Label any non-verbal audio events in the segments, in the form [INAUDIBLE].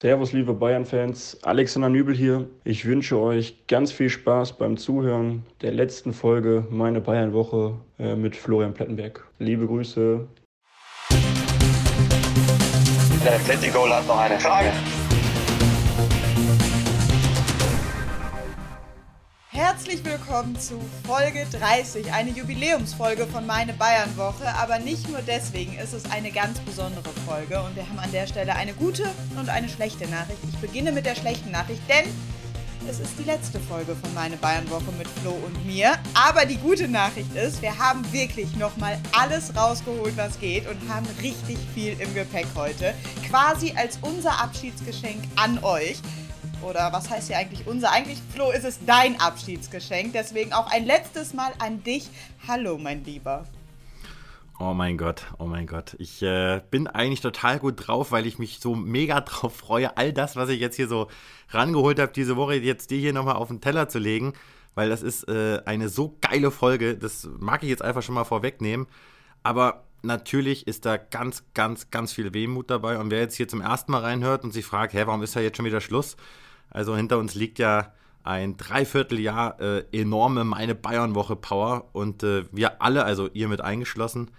Servus, liebe Bayern-Fans. Alexander Nübel hier. Ich wünsche euch ganz viel Spaß beim Zuhören der letzten Folge Meine Bayern-Woche äh, mit Florian Plettenberg. Liebe Grüße. Der Atletico hat noch eine Frage. Herzlich willkommen zu Folge 30, eine Jubiläumsfolge von Meine Bayern Woche. Aber nicht nur deswegen ist es eine ganz besondere Folge und wir haben an der Stelle eine gute und eine schlechte Nachricht. Ich beginne mit der schlechten Nachricht, denn es ist die letzte Folge von Meine Bayern Woche mit Flo und mir. Aber die gute Nachricht ist, wir haben wirklich nochmal alles rausgeholt, was geht und haben richtig viel im Gepäck heute. Quasi als unser Abschiedsgeschenk an euch. Oder was heißt hier eigentlich unser? Eigentlich, Flo, ist es dein Abschiedsgeschenk. Deswegen auch ein letztes Mal an dich. Hallo, mein Lieber. Oh mein Gott, oh mein Gott. Ich äh, bin eigentlich total gut drauf, weil ich mich so mega [LAUGHS] drauf freue, all das, was ich jetzt hier so rangeholt habe, diese Woche jetzt dir hier nochmal auf den Teller zu legen, weil das ist äh, eine so geile Folge. Das mag ich jetzt einfach schon mal vorwegnehmen. Aber natürlich ist da ganz, ganz, ganz viel Wehmut dabei. Und wer jetzt hier zum ersten Mal reinhört und sich fragt, hä, warum ist da jetzt schon wieder Schluss? Also hinter uns liegt ja ein Dreivierteljahr äh, enorme meine Bayern-Woche Power und äh, wir alle, also ihr mit eingeschlossen,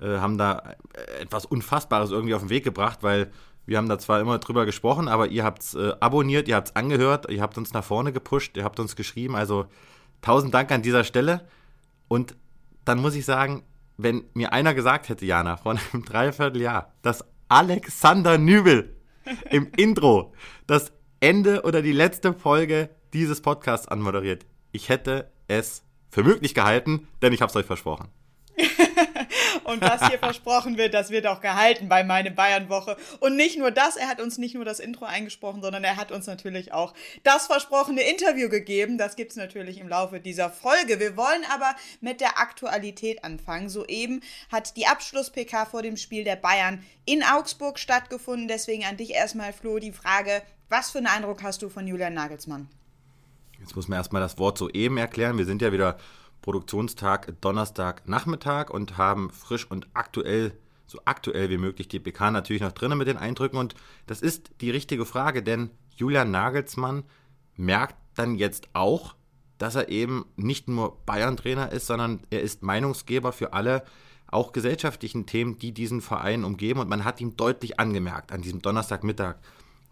äh, haben da äh, etwas Unfassbares irgendwie auf den Weg gebracht, weil wir haben da zwar immer drüber gesprochen, aber ihr habt es äh, abonniert, ihr habt es angehört, ihr habt uns nach vorne gepusht, ihr habt uns geschrieben. Also tausend Dank an dieser Stelle. Und dann muss ich sagen, wenn mir einer gesagt hätte, Jana, vor einem Dreivierteljahr, dass Alexander Nübel im Intro das Ende oder die letzte Folge dieses Podcasts anmoderiert. Ich hätte es für möglich gehalten, denn ich habe es euch versprochen. [LAUGHS] und was hier versprochen wird, das wird auch gehalten bei meine Bayern-Woche. Und nicht nur das, er hat uns nicht nur das Intro eingesprochen, sondern er hat uns natürlich auch das versprochene Interview gegeben. Das gibt es natürlich im Laufe dieser Folge. Wir wollen aber mit der Aktualität anfangen. Soeben hat die Abschluss-PK vor dem Spiel der Bayern in Augsburg stattgefunden. Deswegen an dich erstmal, Flo, die Frage, was für einen Eindruck hast du von Julian Nagelsmann? Jetzt muss man erstmal das Wort soeben erklären. Wir sind ja wieder Produktionstag Donnerstag Nachmittag und haben frisch und aktuell, so aktuell wie möglich die PK natürlich noch drinnen mit den Eindrücken. Und das ist die richtige Frage, denn Julian Nagelsmann merkt dann jetzt auch, dass er eben nicht nur Bayern-Trainer ist, sondern er ist Meinungsgeber für alle auch gesellschaftlichen Themen, die diesen Verein umgeben. Und man hat ihm deutlich angemerkt an diesem Donnerstagmittag,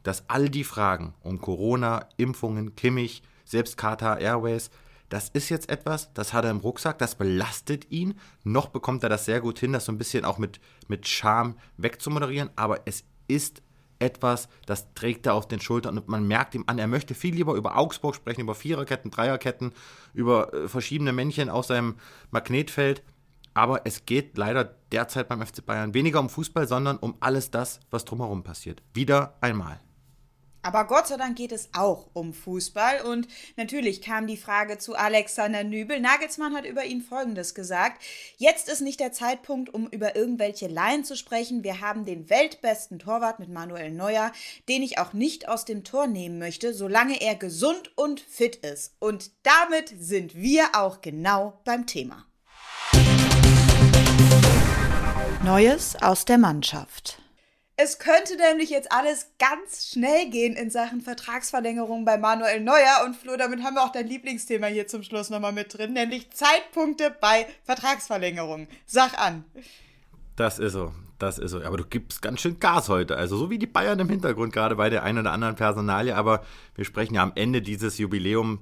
dass all die Fragen um Corona, Impfungen, Kimmich, selbst Qatar Airways, das ist jetzt etwas, das hat er im Rucksack, das belastet ihn. Noch bekommt er das sehr gut hin, das so ein bisschen auch mit, mit Charme wegzumoderieren, aber es ist etwas, das trägt er auf den Schultern und man merkt ihm an, er möchte viel lieber über Augsburg sprechen, über Viererketten, Dreierketten, über äh, verschiedene Männchen aus seinem Magnetfeld. Aber es geht leider derzeit beim FC Bayern weniger um Fußball, sondern um alles das, was drumherum passiert. Wieder einmal. Aber Gott sei Dank geht es auch um Fußball. Und natürlich kam die Frage zu Alexander Nübel. Nagelsmann hat über ihn Folgendes gesagt. Jetzt ist nicht der Zeitpunkt, um über irgendwelche Laien zu sprechen. Wir haben den weltbesten Torwart mit Manuel Neuer, den ich auch nicht aus dem Tor nehmen möchte, solange er gesund und fit ist. Und damit sind wir auch genau beim Thema. Neues aus der Mannschaft. Es könnte nämlich jetzt alles ganz schnell gehen in Sachen Vertragsverlängerung bei Manuel Neuer. Und Flo, damit haben wir auch dein Lieblingsthema hier zum Schluss nochmal mit drin, nämlich Zeitpunkte bei Vertragsverlängerung. Sag an. Das ist so, das ist so. Aber du gibst ganz schön Gas heute. Also so wie die Bayern im Hintergrund, gerade bei der einen oder anderen Personalie. Aber wir sprechen ja am Ende dieses Jubiläum,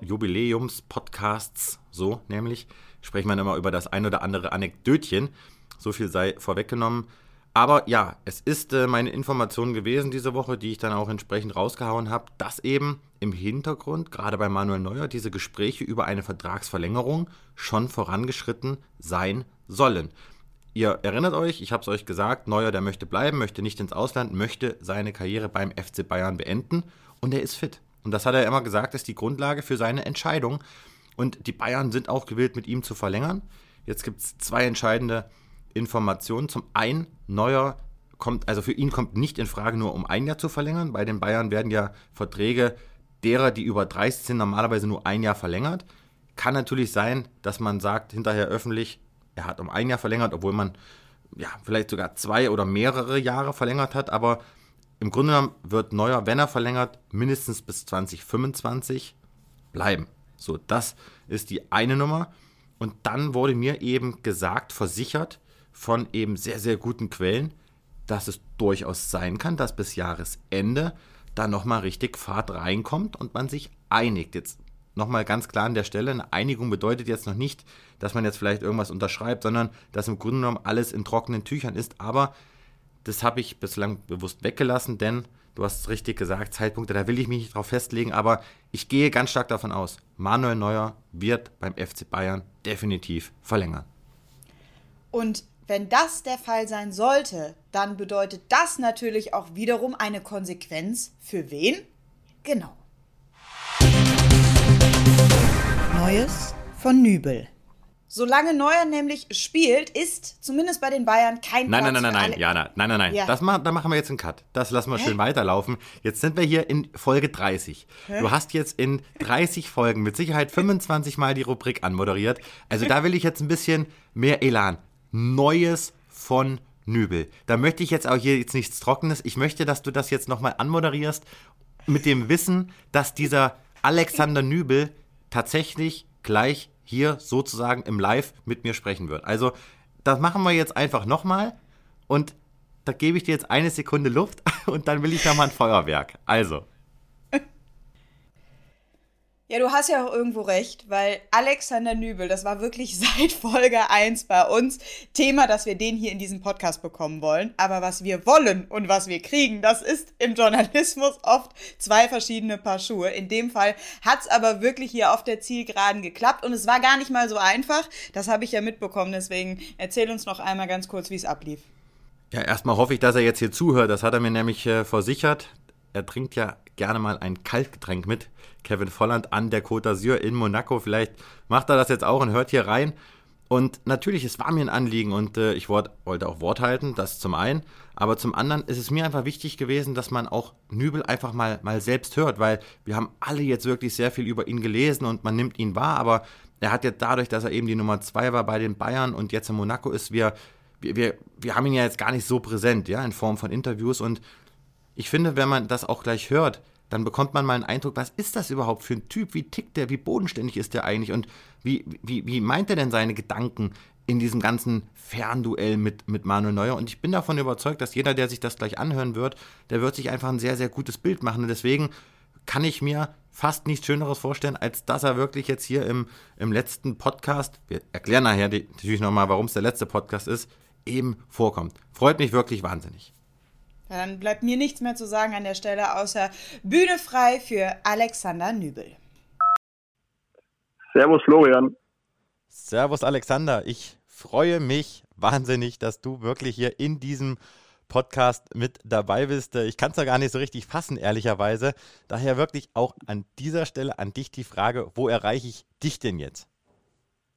Jubiläums-Podcasts, so nämlich, sprechen wir immer über das ein oder andere Anekdötchen. So viel sei vorweggenommen. Aber ja, es ist äh, meine Information gewesen diese Woche, die ich dann auch entsprechend rausgehauen habe, dass eben im Hintergrund, gerade bei Manuel Neuer, diese Gespräche über eine Vertragsverlängerung schon vorangeschritten sein sollen. Ihr erinnert euch, ich habe es euch gesagt, Neuer, der möchte bleiben, möchte nicht ins Ausland, möchte seine Karriere beim FC Bayern beenden und er ist fit. Und das hat er immer gesagt, ist die Grundlage für seine Entscheidung. Und die Bayern sind auch gewillt, mit ihm zu verlängern. Jetzt gibt es zwei entscheidende Informationen. Zum einen, Neuer kommt, also für ihn kommt nicht in Frage, nur um ein Jahr zu verlängern. Bei den Bayern werden ja Verträge derer, die über 30 sind, normalerweise nur ein Jahr verlängert. Kann natürlich sein, dass man sagt hinterher öffentlich, er hat um ein Jahr verlängert, obwohl man ja vielleicht sogar zwei oder mehrere Jahre verlängert hat, aber im Grunde genommen wird Neuer, wenn er verlängert, mindestens bis 2025 bleiben. So, das ist die eine Nummer. Und dann wurde mir eben gesagt, versichert von eben sehr, sehr guten Quellen, dass es durchaus sein kann, dass bis Jahresende da nochmal richtig Fahrt reinkommt und man sich einigt. Jetzt nochmal ganz klar an der Stelle, eine Einigung bedeutet jetzt noch nicht, dass man jetzt vielleicht irgendwas unterschreibt, sondern dass im Grunde genommen alles in trockenen Tüchern ist. Aber das habe ich bislang bewusst weggelassen, denn du hast es richtig gesagt, Zeitpunkte, da will ich mich nicht drauf festlegen, aber ich gehe ganz stark davon aus, Manuel Neuer wird beim FC Bayern definitiv verlängern. Und wenn das der Fall sein sollte, dann bedeutet das natürlich auch wiederum eine Konsequenz für wen? Genau. Neues von Nübel. Solange Neuer nämlich spielt, ist zumindest bei den Bayern kein Nein, Platz nein, nein, nein, alle- Jana, nein, nein, nein. Ja. Das ma da machen wir jetzt einen Cut. Das lassen wir schön weiterlaufen. Jetzt sind wir hier in Folge 30. Du hast jetzt in 30 Folgen mit Sicherheit 25 Mal die Rubrik anmoderiert. Also da will ich jetzt ein bisschen mehr Elan. Neues von Nübel. Da möchte ich jetzt auch hier jetzt nichts Trockenes. Ich möchte, dass du das jetzt nochmal anmoderierst mit dem Wissen, dass dieser Alexander Nübel tatsächlich gleich hier sozusagen im Live mit mir sprechen wird. Also, das machen wir jetzt einfach nochmal und da gebe ich dir jetzt eine Sekunde Luft [LAUGHS] und dann will ich nochmal ein Feuerwerk. Also, Ja, du hast ja auch irgendwo recht, weil Alexander Nübel, das war wirklich [LAUGHS] seit Folge 1 bei uns Thema, dass wir den hier in diesem Podcast bekommen wollen. Aber was wir wollen und was wir kriegen, das ist im Journalismus oft zwei verschiedene Paar Schuhe. In dem Fall hat's aber wirklich hier auf der Zielgeraden geklappt und es war gar nicht mal so einfach. Das habe ich ja mitbekommen, deswegen erzähl uns noch einmal ganz kurz, wie es ablief. ja, erstmal hoffe ich, dass er jetzt hier zuhört. Das hat er mir nämlich äh, versichert. Er trinkt ja gerne mal ein Kaltgetränk mit. Kevin Volland an der Côte d'Azur in Monaco. Vielleicht macht er das jetzt auch und hört hier rein. Und natürlich, es war mir ein Anliegen und äh, ich wollt, wollte auch Wort halten, das zum einen. Aber zum anderen ist es mir einfach wichtig gewesen, dass man auch Nübel einfach mal, mal selbst hört, weil wir haben alle jetzt wirklich sehr viel über ihn gelesen und man nimmt ihn wahr, aber er hat jetzt dadurch, dass er eben die Nummer zwei war bei den Bayern und jetzt in Monaco ist, wir, wir, wir, haben ihn ja jetzt gar nicht so präsent, ja, in Form von Interviews und ich finde, wenn man das auch gleich hört, dann bekommt man mal einen Eindruck, was ist das überhaupt für ein Typ? Wie tickt der? Wie bodenständig ist der eigentlich? Und wie, wie, wie meint er denn seine Gedanken in diesem ganzen Fernduell mit, mit Manuel Neuer? Und ich bin davon überzeugt, dass jeder, der sich das gleich anhören wird, der wird sich einfach ein sehr, sehr gutes Bild machen. Und deswegen kann ich mir fast nichts Schöneres vorstellen, als dass er wirklich jetzt hier im, im letzten Podcast, wir erklären nachher die, natürlich nochmal, warum es der letzte Podcast ist, eben vorkommt. Freut mich wirklich wahnsinnig. Ja, Dann bleibt mir nichts mehr zu sagen an der Stelle, außer Bühne frei für Alexander Nübel. Servus Florian. Servus Alexander, ich freue mich wahnsinnig, dass du wirklich hier in diesem Podcast mit dabei bist. Ich kann es ja gar nicht so richtig fassen, ehrlicherweise. Daher wirklich auch an dieser Stelle an dich die Frage, wo erreiche ich dich denn jetzt?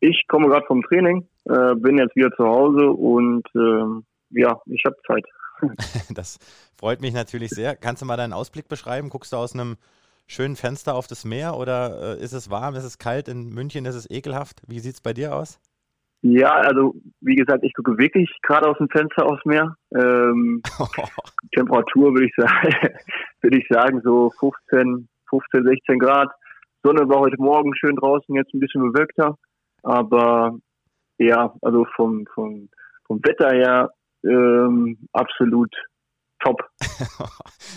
Ich komme gerade vom Training, äh, bin jetzt wieder zu Hause und ähm, ja, ich habe Zeit. [LAUGHS] Das freut mich natürlich sehr. Kannst du mal deinen Ausblick beschreiben? Guckst du aus einem schönen Fenster auf das Meer oder äh, ist es warm, ist es kalt? In München ist es ekelhaft. Wie sieht es bei dir aus? Ja, also wie gesagt, ich gucke wirklich gerade aus dem Fenster aufs Meer. Ähm, [LAUGHS] Temperatur würde ich sagen, [LAUGHS] würde ich sagen so 15, 15, 16 Grad. Sonne war heute Morgen schön draußen, jetzt ein bisschen bewölkter. Aber ja, also vom, vom, vom Wetter her ähm, absolut top. [LAUGHS]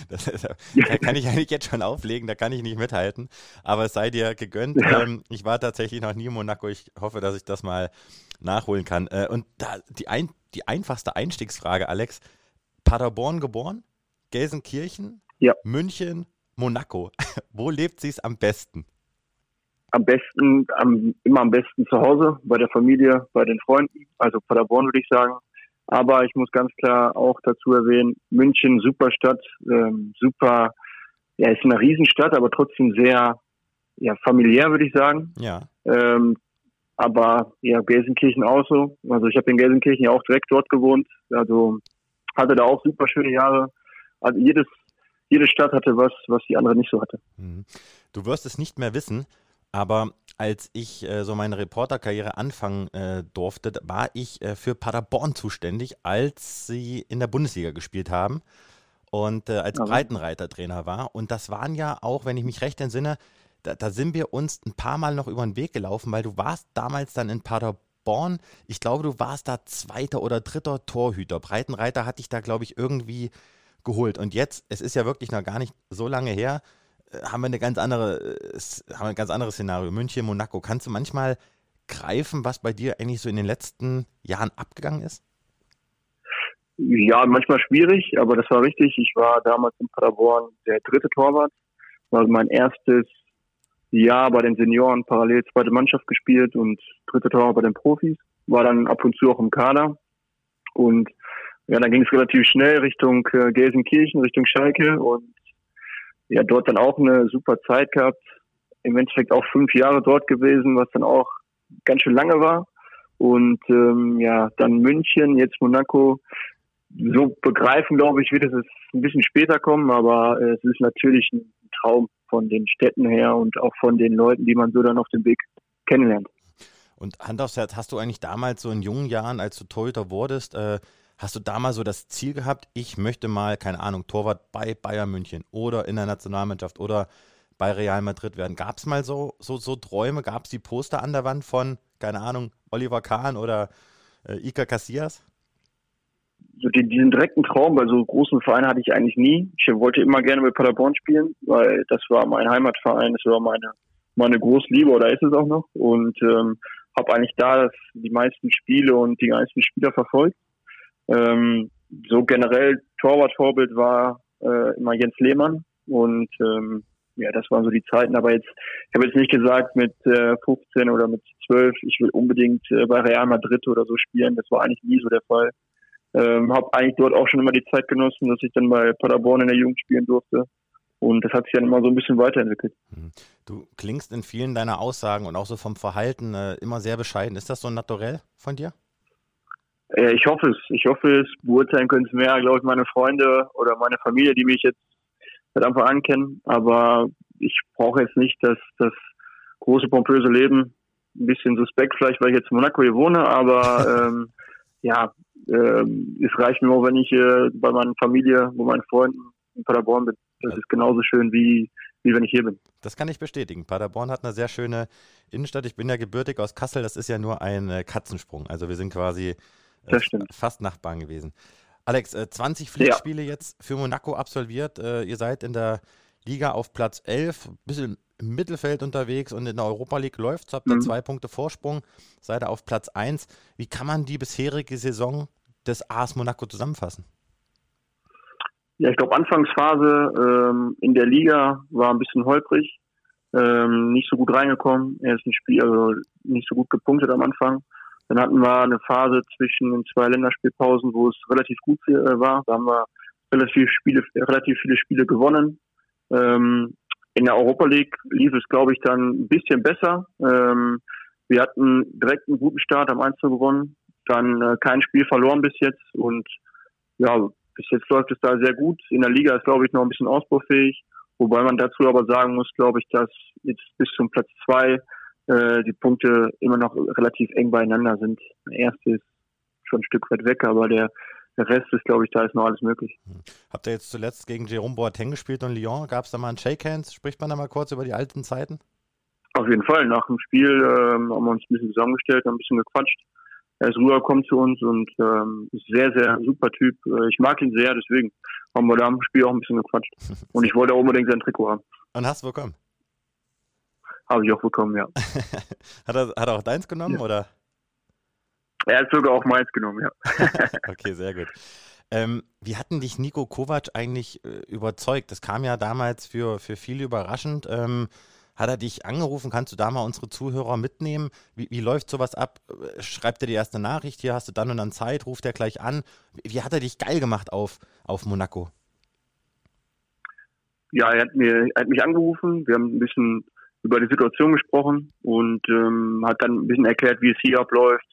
Das ist, da kann ich eigentlich jetzt schon auflegen, da kann ich nicht mithalten. Aber es sei dir gegönnt. Ja. Ähm, ich war tatsächlich noch nie in Monaco. Ich hoffe, dass ich das mal nachholen kann. Äh, und da die, ein, die einfachste Einstiegsfrage, Alex. Paderborn geboren, Gelsenkirchen, Ja. München, Monaco. [LAUGHS] Wo lebt sie es am besten? am besten, am, immer am besten zu Hause, bei der Familie, bei den Freunden, also Paderborn würde ich sagen. Aber ich muss ganz klar auch dazu erwähnen, München, super Stadt, ähm, super, ja, ist eine Riesenstadt, aber trotzdem sehr, ja, familiär würde ich sagen. Ja. Ähm, aber ja, Gelsenkirchen auch so. Also ich habe in Gelsenkirchen ja auch direkt dort gewohnt. Also hatte da auch super schöne Jahre. Also jedes, jede Stadt hatte was, was die andere nicht so hatte. Mhm. Du wirst es nicht mehr wissen, aber als ich äh, so meine Reporterkarriere anfangen äh, durfte, war ich äh, für Paderborn zuständig, als sie in der Bundesliga gespielt haben. und äh, als Breitenreitertrainer war. Und das waren ja auch, wenn ich mich recht entsinne, da, da, sind wir uns ein paar Mal noch über den Weg gelaufen, weil du warst damals dann in Paderborn. Ich glaube, du warst da zweiter oder dritter Torhüter. Breitenreiter hatte ich da, glaube ich, irgendwie geholt. Und jetzt, es ist ja wirklich noch gar nicht so lange her, haben wir eine ganz andere, äh, haben wir ein ganz anderes Szenario. München, Monaco. Kannst du manchmal greifen, was bei dir eigentlich so in den letzten Jahren abgegangen ist? Ja, manchmal schwierig, aber das war richtig. Ich war damals in Paderborn der dritte Torwart. War mein erstes Jahr bei den Senioren parallel zweite Mannschaft gespielt und dritte Torwart bei den Profis. War dann ab und zu auch im Kader. Und ja, dann ging es relativ schnell Richtung äh, Gelsenkirchen, Richtung Schalke und ja, dort dann auch eine super Zeit gehabt. Im Endeffekt auch fünf Jahre dort gewesen, was dann auch ganz schön lange war. Und ähm, ja, dann München, jetzt Monaco. So begreifen, glaube ich, wird es ein bisschen später kommen, aber äh, es ist natürlich ein Traum von den Städten her und auch von den Leuten, die man so dann auf dem Weg kennenlernt. Und Hand aufs Herz, hast du eigentlich damals so in jungen Jahren, als du Torhüter wurdest, äh, hast du damals so das Ziel gehabt, ich möchte mal, keine Ahnung, Torwart bei Bayern München oder in der Nationalmannschaft oder bei Real Madrid werden. Gab es mal so, so, so Träume? Gab es die Poster an der Wand von, keine Ahnung, Oliver Kahn oder äh, Iker Casillas? So den, diesen direkten Traum bei so großen Vereinen hatte ich eigentlich nie. Ich wollte immer gerne mit Paderborn spielen, weil das war mein Heimatverein, das war meine, meine Großliebe oder ist es auch noch. Und ähm, habe eigentlich da die meisten Spiele und die meisten Spieler verfolgt. Ähm, so generell Torwart-Vorbild war äh, immer Jens Lehmann und ähm, ja, das waren so die Zeiten. Aber jetzt, ich habe jetzt nicht gesagt mit äh, 15 oder mit 12, ich will unbedingt äh, bei Real Madrid oder so spielen. Das war eigentlich nie so der Fall. Ähm, habe eigentlich dort auch schon immer die Zeit genossen, dass ich dann bei Paderborn in der Jugend spielen durfte. Und das hat sich dann immer so ein bisschen weiterentwickelt. Mhm. Du klingst in vielen deiner Aussagen und auch so vom Verhalten äh, immer sehr bescheiden. Ist das so naturell von dir? Äh, ich hoffe es. Ich hoffe es. Beurteilen können es mehr, glaube ich, meine Freunde oder meine Familie, die mich jetzt seit Anfang an kennen. Aber ich brauche jetzt nicht das, das große, pompöse Leben. Ein bisschen suspekt vielleicht, weil ich jetzt in Monaco hier wohne, aber [LAUGHS] ähm, ja, ähm, es reicht mir auch, wenn ich äh, bei meiner Familie, bei meinen Freunden in Paderborn bin. Das ist genauso schön wie, wie wenn ich hier bin. Das kann ich bestätigen. Paderborn hat eine sehr schöne Innenstadt. Ich bin ja gebürtig aus Kassel. Das ist ja nur ein äh, Katzensprung. Also wir sind quasi äh, fast Nachbarn gewesen. Alex, 20 äh, Pflichtspiele ja. jetzt für Monaco absolviert. Äh, ihr seid in der Liga auf Platz 11, ein bisschen im Mittelfeld unterwegs und in der Europa League läuft. Habt ihr mhm. zwei Punkte Vorsprung, seid ihr auf Platz 1. Wie kann man die bisherige Saison des AS Monaco zusammenfassen? Ja, ich glaube, Anfangsphase ähm, in der Liga war ein bisschen holprig, ähm, nicht so gut reingekommen. Er ist ein Spiel, also nicht so gut gepunktet am Anfang. Dann hatten wir eine Phase zwischen den zwei Länderspielpausen, wo es relativ gut äh, war. Da haben wir relativ, Spiele, relativ viele Spiele gewonnen. Ähm, in der Europa League lief es, glaube ich, dann ein bisschen besser. Ähm, wir hatten direkt einen guten Start, am 1 gewonnen, dann äh, kein Spiel verloren bis jetzt und ja, bis jetzt läuft es da sehr gut. In der Liga ist, glaube ich, noch ein bisschen ausbaufähig, wobei man dazu aber sagen muss, glaube ich, dass jetzt bis zum Platz zwei äh, die Punkte immer noch relativ eng beieinander sind. Der erste ist schon ein Stück weit weg, aber der, der Rest ist, glaube ich, da ist noch alles möglich. Hm. Habt ihr jetzt zuletzt gegen Jerome Boateng gespielt und Lyon? Gab es da mal ein Shake Hands? Spricht man da mal kurz über die alten Zeiten? Auf jeden Fall. Nach dem Spiel ähm, haben wir uns ein bisschen zusammengestellt, haben ein bisschen gequatscht. Er ist rübergekommen zu uns und ähm, ist sehr, sehr super Typ. Äh, ich mag ihn sehr, deswegen haben wir da am Spiel auch ein bisschen gequatscht. [LAUGHS] Und ich wollte auch unbedingt sein Trikot haben. Und hast du bekommen? Habe ich auch bekommen, ja. [LAUGHS] hat, er, hat er auch deins genommen, ja. oder? Er hat sogar auch meins genommen, ja. [LAUGHS] [LAUGHS] okay, sehr gut. Ähm, wie hatten dich Nico Kovac eigentlich äh, überzeugt? Das kam ja damals für, für viele überraschend. Ähm, hat er dich angerufen? Kannst du da mal unsere Zuhörer mitnehmen? Wie, wie läuft sowas ab? Schreibt er die erste Nachricht? Hier hast du dann und dann Zeit? Ruft er gleich an? Wie, wie hat er dich geil gemacht auf, auf Monaco? Ja, er hat, mir, er hat mich angerufen. Wir haben ein bisschen über die Situation gesprochen und ähm, hat dann ein bisschen erklärt, wie es hier abläuft.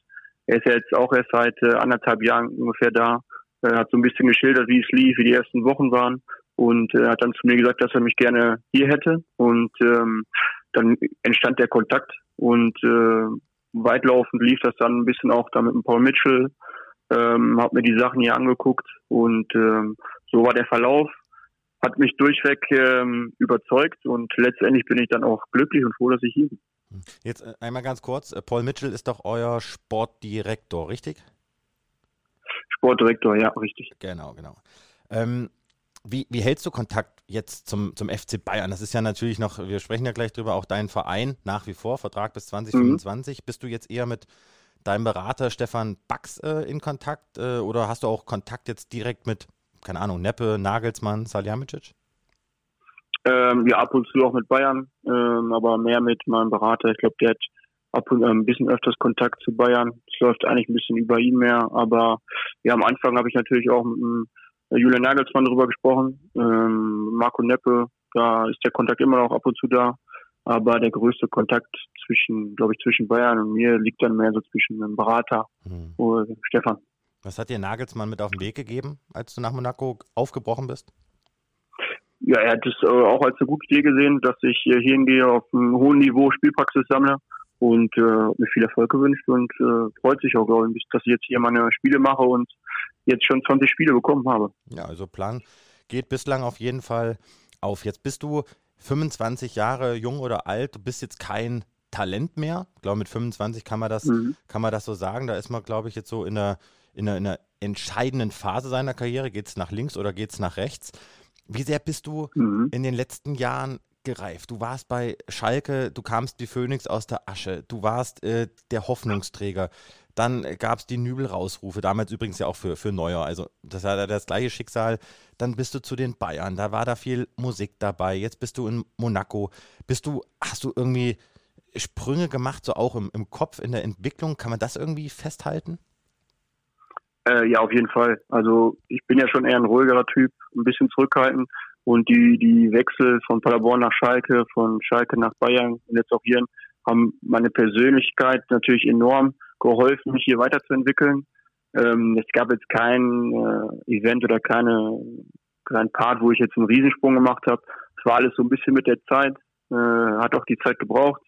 Er ist ja jetzt auch erst seit äh, anderthalb Jahren ungefähr da. Er hat so ein bisschen geschildert, wie es lief, wie die ersten Wochen waren und äh, hat dann zu mir gesagt, dass er mich gerne hier hätte und ähm, dann entstand der Kontakt und äh, weitlaufend lief das dann ein bisschen auch da mit dem Paul Mitchell, ähm, habe mir die Sachen hier angeguckt und ähm, so war der Verlauf. Hat mich durchweg ähm, überzeugt und letztendlich bin ich dann auch glücklich und froh, dass ich hier bin. Jetzt äh, einmal ganz kurz, äh, Paul Mitchell ist doch euer Sportdirektor, richtig? Sportdirektor, ja, richtig. Genau, genau. Ähm, wie, wie, hältst du Kontakt jetzt zum, zum FC Bayern? Das ist ja natürlich noch, wir sprechen ja gleich drüber, auch dein Verein nach wie vor, Vertrag bis 2025. Mhm. Bist du jetzt eher mit deinem Berater Stefan Bax äh, in Kontakt äh, oder hast du auch Kontakt jetzt direkt mit, keine Ahnung, Neppe, Nagelsmann, Salihamidzic? Ähm, ja, ab und zu auch mit Bayern, ähm, aber mehr mit meinem Berater. Ich glaube, der hat ab und äh, ein bisschen öfters Kontakt zu Bayern. Es läuft eigentlich ein bisschen über ihn mehr, aber ja, am Anfang habe ich natürlich auch mit dem Julian Nagelsmann darüber gesprochen. Ähm, Marco Neppe, da ist der Kontakt immer noch ab und zu da. Aber der größte Kontakt zwischen, glaube ich, zwischen Bayern und mir liegt dann mehr so zwischen dem Berater mhm. und Stefan. Was hat dir Nagelsmann mit auf den Weg gegeben, als du nach Monaco aufgebrochen bist? Ja, er hat es äh, auch als eine gute Idee gesehen, dass ich hier hingehe, auf einem hohen Niveau Spielpraxis sammle und äh, mir viel Erfolg gewünscht und äh, freut sich auch, glaube ich, dass ich jetzt hier meine Spiele mache und jetzt schon 20 Spiele bekommen habe. Ja, also Plan geht bislang auf jeden Fall auf. Jetzt bist du 25 Jahre jung oder alt, du bist jetzt kein Talent mehr. Ich glaube, mit 25 kann man das, mhm. kann man das so sagen. Da ist man, glaube ich, jetzt so in einer, in einer, in einer entscheidenden Phase seiner Karriere. Geht es nach links oder geht es nach rechts? Wie sehr bist du mhm. in den letzten Jahren gereift. Du warst bei Schalke, du kamst wie Phönix aus der Asche, du warst äh, der Hoffnungsträger. Dann gab es die Nübel-Rausrufe, damals übrigens ja auch für, für Neuer. Also das war das gleiche Schicksal. Dann bist du zu den Bayern, da war da viel Musik dabei. Jetzt bist du in Monaco. Bist du, hast du irgendwie Sprünge gemacht, so auch im, im Kopf, in der Entwicklung? Kann man das irgendwie festhalten? Äh, ja, auf jeden Fall. Also ich bin ja schon eher ein ruhigerer Typ, ein bisschen zurückhaltend. Und die, die Wechsel von Paderborn nach Schalke, von Schalke nach Bayern und jetzt auch hier haben meine Persönlichkeit natürlich enorm geholfen, mich hier weiterzuentwickeln. Ähm, es gab jetzt kein äh, Event oder keine, kein Part, wo ich jetzt einen Riesensprung gemacht habe. Es war alles so ein bisschen mit der Zeit, äh, hat auch die Zeit gebraucht.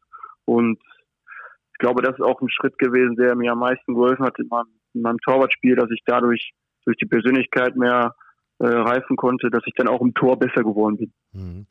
Und ich glaube, das ist auch ein Schritt gewesen, der mir am meisten geholfen hat in meinem, in meinem Torwartspiel, dass ich dadurch durch die Persönlichkeit mehr äh, reifen konnte, dass ich dann auch im Tor besser geworden bin. Mhm.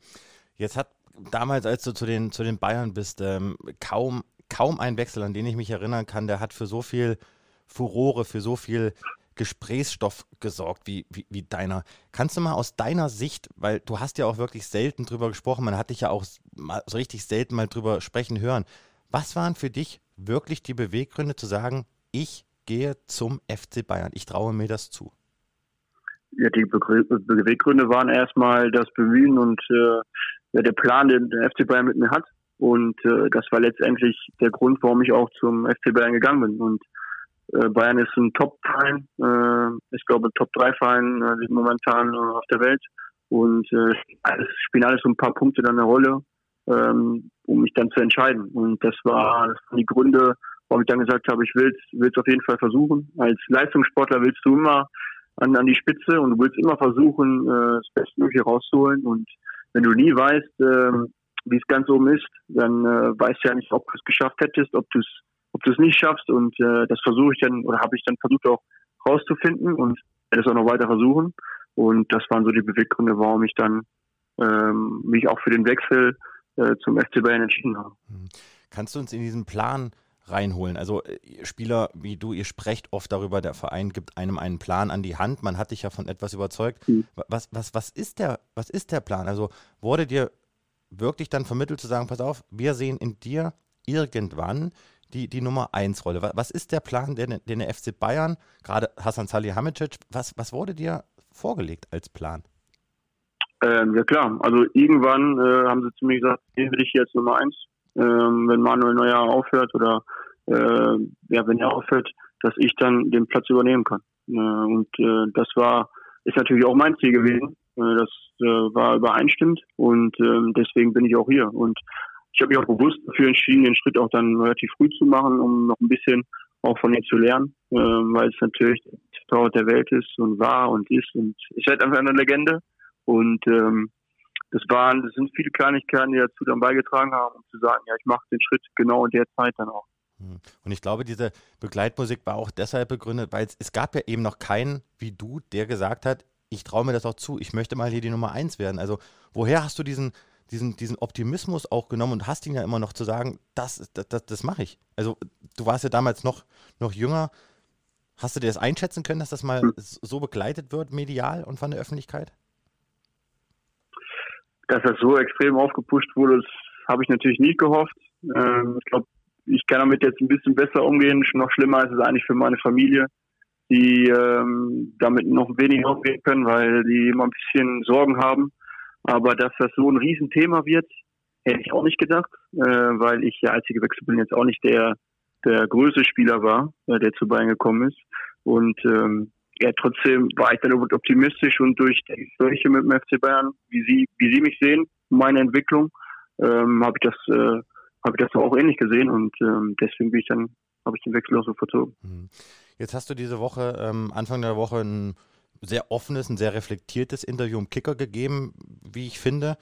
Jetzt hat damals, als du zu den, zu den Bayern bist, ähm, kaum, kaum ein Wechsel, an den ich mich erinnern kann, der hat für so viel Furore, für so viel Gesprächsstoff gesorgt wie, wie, wie, deiner. Kannst du mal aus deiner Sicht, weil du hast ja auch wirklich selten drüber gesprochen, man hat dich ja auch mal, so richtig selten mal drüber sprechen hören. Was waren für dich wirklich die Beweggründe zu sagen, ich gehe zum FC Bayern, ich traue mir das zu? ja, die Beweggründe waren erstmal das Bemühen und äh, der Plan, den der FC Bayern mit mir hat. Und äh, das war letztendlich der Grund, warum ich auch zum FC Bayern gegangen bin. Und äh, Bayern ist ein Top-Verein, äh, ich glaube Top-3-Verein äh, momentan äh, auf der Welt. Und äh, alles, spielen alles so ein paar Punkte dann eine Rolle, ähm, um mich dann zu entscheiden. Und das, das waren die Gründe, warum ich dann gesagt habe, ich will es auf jeden Fall versuchen. Als Leistungssportler willst du immer an, an die Spitze und du willst immer versuchen, äh, das Bestmögliche rauszuholen. Und wenn du nie weißt, äh, wie es ganz oben ist, dann äh, weißt du ja nicht, ob du es geschafft hättest, ob du es ob du es nicht schaffst. Und äh, das versuche ich dann oder habe ich dann versucht auch rauszufinden und werde es auch noch weiter versuchen. Und das waren so die Beweggründe, warum ich dann ähm, mich auch für den Wechsel äh, zum FC Bayern entschieden habe. Hm. Kannst du uns in diesen Plan reinholen. Also äh, Spieler wie du, ihr sprecht oft darüber, der Verein gibt einem einen Plan an die Hand. Man hat dich ja von etwas überzeugt. Mhm. Was, was, was, ist der, was ist der Plan? Also wurde dir wirklich dann vermittelt zu sagen, pass auf, wir sehen in dir irgendwann die, die Nummer 1 Rolle. Was, was ist der Plan, den, den der FC Bayern, gerade Hasan Salihamidzic, was, was wurde dir vorgelegt als Plan? Ähm, ja klar, also irgendwann äh, haben sie zu mir gesagt, den will ich jetzt Nummer 1 ähm, wenn Manuel Neuer aufhört oder äh, ja, wenn er aufhört, dass ich dann den Platz übernehmen kann. Äh, und äh, das war, ist natürlich auch mein Ziel gewesen. Äh, das äh, war übereinstimmt und äh, deswegen bin ich auch hier. Und ich habe mich auch bewusst dafür entschieden, den Schritt auch dann relativ früh zu machen, um noch ein bisschen auch von ihm zu lernen, äh, weil es natürlich der der Welt ist und war und ist und ist halt einfach eine Legende. Und ähm, das waren, das sind viele Kleinigkeiten, die dazu dann beigetragen haben, um zu sagen, ja, ich mache den Schritt genau in der Zeit dann auch. Hm. Und ich glaube, diese Begleitmusik war auch deshalb begründet, weil es, es gab ja eben noch keinen wie du, der gesagt hat, ich traue mir das auch zu, ich möchte mal hier die Nummer eins werden. Also woher hast du diesen, diesen, diesen Optimismus auch genommen und hast ihn ja immer noch zu sagen, das, das, das, das mache ich. Also du warst ja damals noch, noch jünger. Hast du dir das einschätzen können, dass das mal hm. so begleitet wird, medial und von der Öffentlichkeit? Dass das so extrem aufgepusht wurde, das habe ich natürlich nie gehofft. Ähm, ich glaube, ich kann damit jetzt ein bisschen besser umgehen. Noch schlimmer ist es eigentlich für meine Familie, die ähm, damit noch weniger umgehen können, weil die immer ein bisschen Sorgen haben. Aber dass das so ein Riesenthema wird, hätte ich auch nicht gedacht, äh, weil ich ja als ich gewechselt bin jetzt auch nicht der der größte Spieler war, äh, der zu Bayern gekommen ist. Und ähm, ja, trotzdem war ich dann optimistisch und durch die Gespräche mit dem FC Bayern, wie sie, wie sie mich sehen, meine Entwicklung, ähm, habe ich das, äh, habe ich das auch ähnlich gesehen und ähm, deswegen bin ich dann, habe ich den Wechsel auch so verzogen. Mhm. Jetzt hast du diese Woche, ähm, Anfang der Woche, ein sehr offenes, ein sehr reflektiertes Interview im Kicker gegeben, wie ich finde.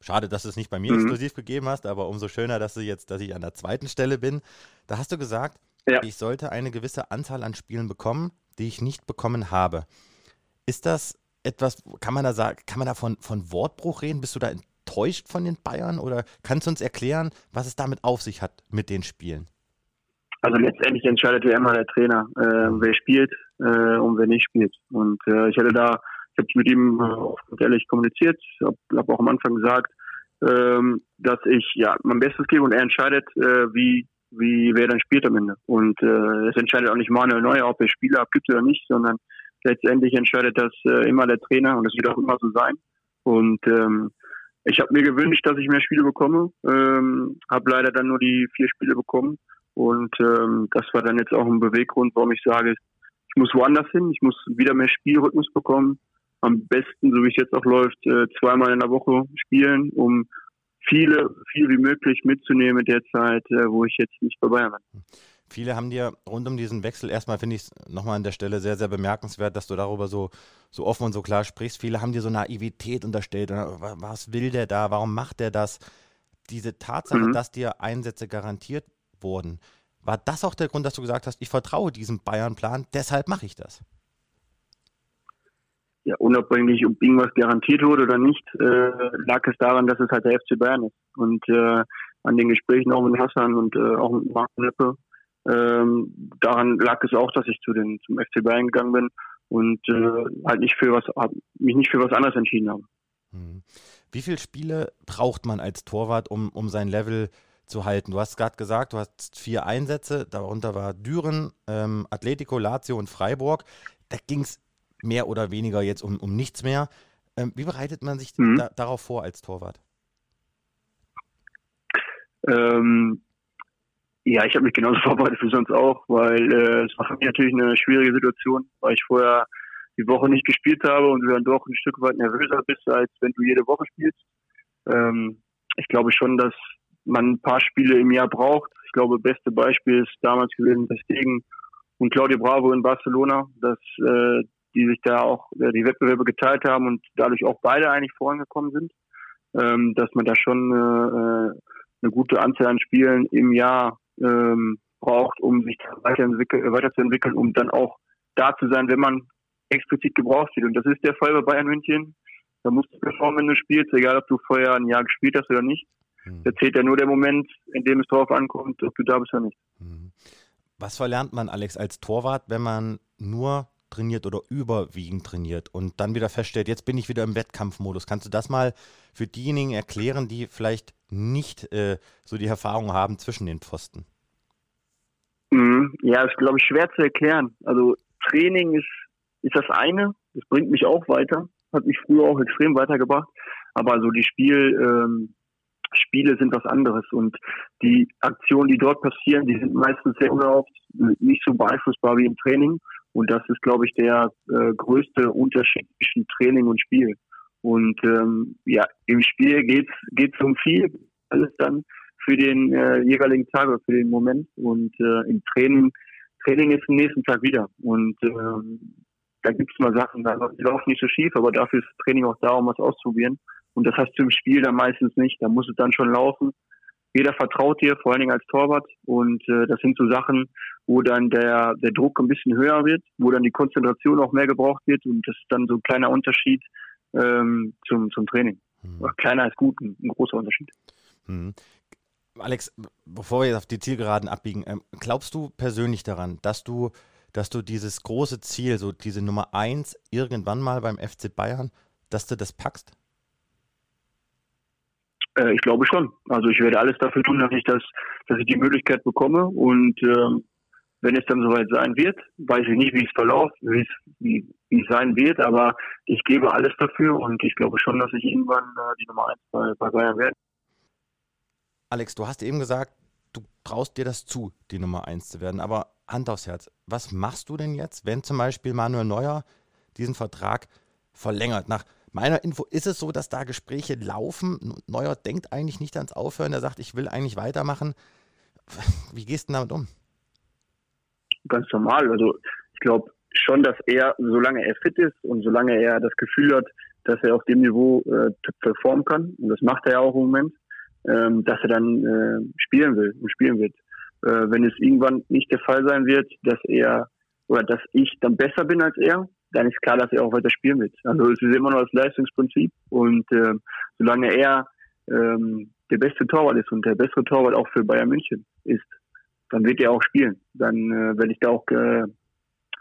Schade, dass du es nicht bei mir mhm. exklusiv gegeben hast, aber umso schöner, dass du jetzt, dass ich an der zweiten Stelle bin. Da hast du gesagt, ja. ich sollte eine gewisse Anzahl an Spielen bekommen, die ich nicht bekommen habe. Ist das etwas, kann man da sagen, kann man da von, von Wortbruch reden? Bist du da enttäuscht von den Bayern oder kannst du uns erklären, was es damit auf sich hat mit den Spielen? Also letztendlich entscheidet ja immer der Trainer, äh, wer spielt äh, und wer nicht spielt. Und äh, ich hatte da, ich habe mit ihm äh, ehrlich kommuniziert, habe hab auch am Anfang gesagt, ähm, dass ich ja mein Bestes gebe und er entscheidet, äh, wie wie wer dann spielt am Ende. Und äh, es entscheidet auch nicht Manuel Neuer, ob er Spieler abgibt oder nicht, sondern letztendlich entscheidet das äh, immer der Trainer und es wird auch immer so sein. Und ähm, ich habe mir gewünscht, dass ich mehr Spiele bekomme, ähm, habe leider dann nur die vier Spiele bekommen und ähm, das war dann jetzt auch ein Beweggrund, warum ich sage, ich muss woanders hin, ich muss wieder mehr Spielrhythmus bekommen. Am besten, so wie es jetzt auch läuft, äh, zweimal in der Woche spielen, um viele, viel wie möglich mitzunehmen in der Zeit, äh, wo ich jetzt nicht bei Bayern bin. Viele haben dir rund um diesen Wechsel, erstmal finde ich es nochmal an der Stelle sehr, sehr bemerkenswert, dass du darüber so, so offen und so klar sprichst. Viele haben dir so Naivität unterstellt. Was will der da? Warum macht der das? Diese Tatsache, mhm. dass dir Einsätze garantiert wurden. War das auch der Grund, dass du gesagt hast, ich vertraue diesem Bayern-Plan, deshalb mache ich das? Ja, unabhängig, ob irgendwas garantiert wurde oder nicht, äh, lag es daran, dass es halt der FC Bayern ist. Und äh, an den Gesprächen auch mit Hassan und äh, auch mit Marc Lippe, ähm, daran lag es auch, dass ich zu den zum FC Bayern gegangen bin und äh, halt nicht für was mich nicht für was anderes entschieden habe. Hm. Wie viele Spiele braucht man als Torwart, um, um sein Level zu zu halten. Du hast gerade gesagt, du hast vier Einsätze, darunter war Düren, ähm, Atletico, Lazio und Freiburg. Da ging es mehr oder weniger jetzt um, um nichts mehr. Ähm, wie bereitet man sich mhm. da, darauf vor als Torwart? Ähm, ja, ich habe mich genauso [LAUGHS] vorbereitet wie sonst auch, weil äh, es war für mich natürlich eine schwierige Situation, weil ich vorher die Woche nicht gespielt habe und du dann doch ein Stück weit nervöser bist, als wenn du jede Woche spielst. Ähm, ich glaube schon, dass man ein paar Spiele im Jahr braucht. Ich glaube, beste Beispiel ist damals gewesen Stegen und Claudio Bravo in Barcelona, dass äh, die sich da auch äh, die Wettbewerbe geteilt haben und dadurch auch beide eigentlich vorangekommen sind. Ähm, dass man da schon äh, eine gute Anzahl an Spielen im Jahr ähm, braucht, um sich weiterzuentwickeln, um dann auch da zu sein, wenn man explizit gebraucht wird. Und das ist der Fall bei Bayern München. Da musst du performen, wenn du spielst, egal ob du vorher ein Jahr gespielt hast oder nicht. Mhm. Da zählt ja nur der Moment, in dem es darauf ankommt, ob du da bist oder nicht. Mhm. Was verlernt man, Alex, als Torwart, wenn man nur trainiert oder überwiegend trainiert und dann wieder feststellt, jetzt bin ich wieder im Wettkampfmodus. Kannst du das mal für diejenigen erklären, die vielleicht nicht äh, so die Erfahrung haben zwischen den Pfosten? Mhm. Ja, ist, glaube ich, schwer zu erklären. Also Training ist, ist das eine, das bringt mich auch weiter, hat mich früher auch extrem weitergebracht. Aber so die Spiel, ähm, Spiele sind was anderes und die Aktionen, die dort passieren, die sind meistens sehr unerhofft, nicht so beeinflussbar wie im Training. Und das ist, glaube ich, der äh, größte Unterschied zwischen Training und Spiel. Und ähm, ja, im Spiel geht's geht's um viel, alles dann für den äh, jeweiligen Tag oder für den Moment. Und äh, im Training, Training ist am nächsten Tag wieder. Und ähm, da gibt's mal Sachen, da laufen nicht so schief, aber dafür ist Training auch da, um was auszuprobieren. Und das hast du im Spiel dann meistens nicht. Da muss es dann schon laufen. Jeder vertraut dir, vor allen Dingen als Torwart. Und äh, das sind so Sachen, wo dann der, der Druck ein bisschen höher wird, wo dann die Konzentration auch mehr gebraucht wird und das ist dann so ein kleiner Unterschied ähm, zum, zum Training. Mhm. Kleiner ist gut, ein, ein großer Unterschied. Mhm. Alex, bevor wir jetzt auf die Zielgeraden abbiegen, ähm, glaubst du persönlich daran, dass du, dass du dieses große Ziel, so diese Nummer eins irgendwann mal beim FC Bayern, dass du das packst? Äh, ich glaube schon. Also ich werde alles dafür tun, dass ich das, dass ich die Möglichkeit bekomme und ähm, wenn es dann soweit sein wird, weiß ich nicht, wie es verläuft, wie es, sein wird, aber ich gebe alles dafür und ich glaube schon, dass ich irgendwann äh, die Nummer eins bei, bei Bayern werde. Alex, du hast eben gesagt, du traust dir das zu, die Nummer eins zu werden, aber Hand aufs Herz, was machst du denn jetzt, wenn zum Beispiel Manuel Neuer diesen Vertrag verlängert? Nach meiner Info ist es so, dass da Gespräche laufen. Neuer denkt eigentlich nicht ans Aufhören, er sagt, ich will eigentlich weitermachen. Wie gehst du damit um? Ganz normal. Also ich glaube schon, dass er, solange er fit ist und solange er das Gefühl hat, dass er auf dem Niveau äh, performen kann, und das macht er ja auch im Moment, ähm, dass er dann äh, spielen will und spielen wird. Äh, wenn es irgendwann nicht der Fall sein wird, dass er oder dass ich dann besser bin als er, dann ist klar, dass er auch weiter spielen wird. Also es ist immer noch das Leistungsprinzip und äh, solange er ähm, der beste Torwart ist und der bessere Torwart auch für Bayern München ist, dann wird er auch spielen. Dann äh, werde ich da auch äh,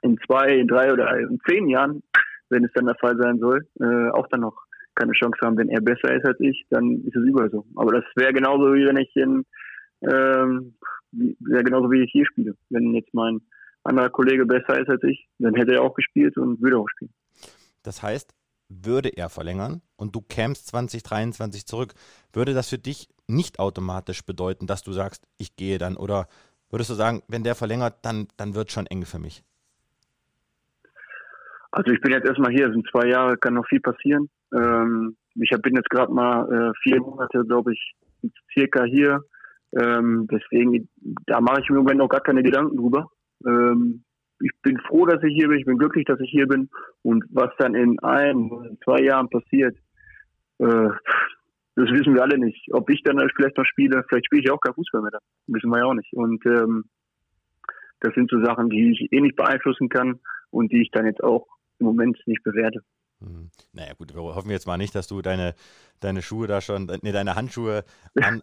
in zwei, in drei oder in zehn Jahren, wenn es dann der Fall sein soll, äh, auch dann noch keine Chance haben. Wenn er besser ist als ich, dann ist es überall so. Aber das wäre genauso wie wenn ich in ähm, genauso wie ich hier spiele. Wenn jetzt mein anderer Kollege besser ist als ich, dann hätte er auch gespielt und würde auch spielen. Das heißt, würde er verlängern und du kämst 2023 zurück, würde das für dich nicht automatisch bedeuten, dass du sagst, ich gehe dann oder würdest du sagen, wenn der verlängert, dann, dann wird es schon eng für mich? Also ich bin jetzt erstmal hier, es sind zwei Jahre, kann noch viel passieren. Ähm, ich bin jetzt gerade mal äh, vier Monate, glaube ich, circa hier. Ähm, deswegen, da mache ich im Moment noch gar keine Gedanken drüber. Ähm, ich bin froh, dass ich hier bin, ich bin glücklich, dass ich hier bin. Und was dann in ein, zwei Jahren passiert, äh, das wissen wir alle nicht. Ob ich dann vielleicht noch spiele, vielleicht spiele ich auch kein Fußball mehr. Das wissen wir ja auch nicht. Und ähm, das sind so Sachen, die ich eh nicht beeinflussen kann und die ich dann jetzt auch im Moment nicht bewerte. Hm. Naja, gut, wir hoffen jetzt mal nicht, dass du deine, deine Schuhe da schon, nee, deine Handschuhe an,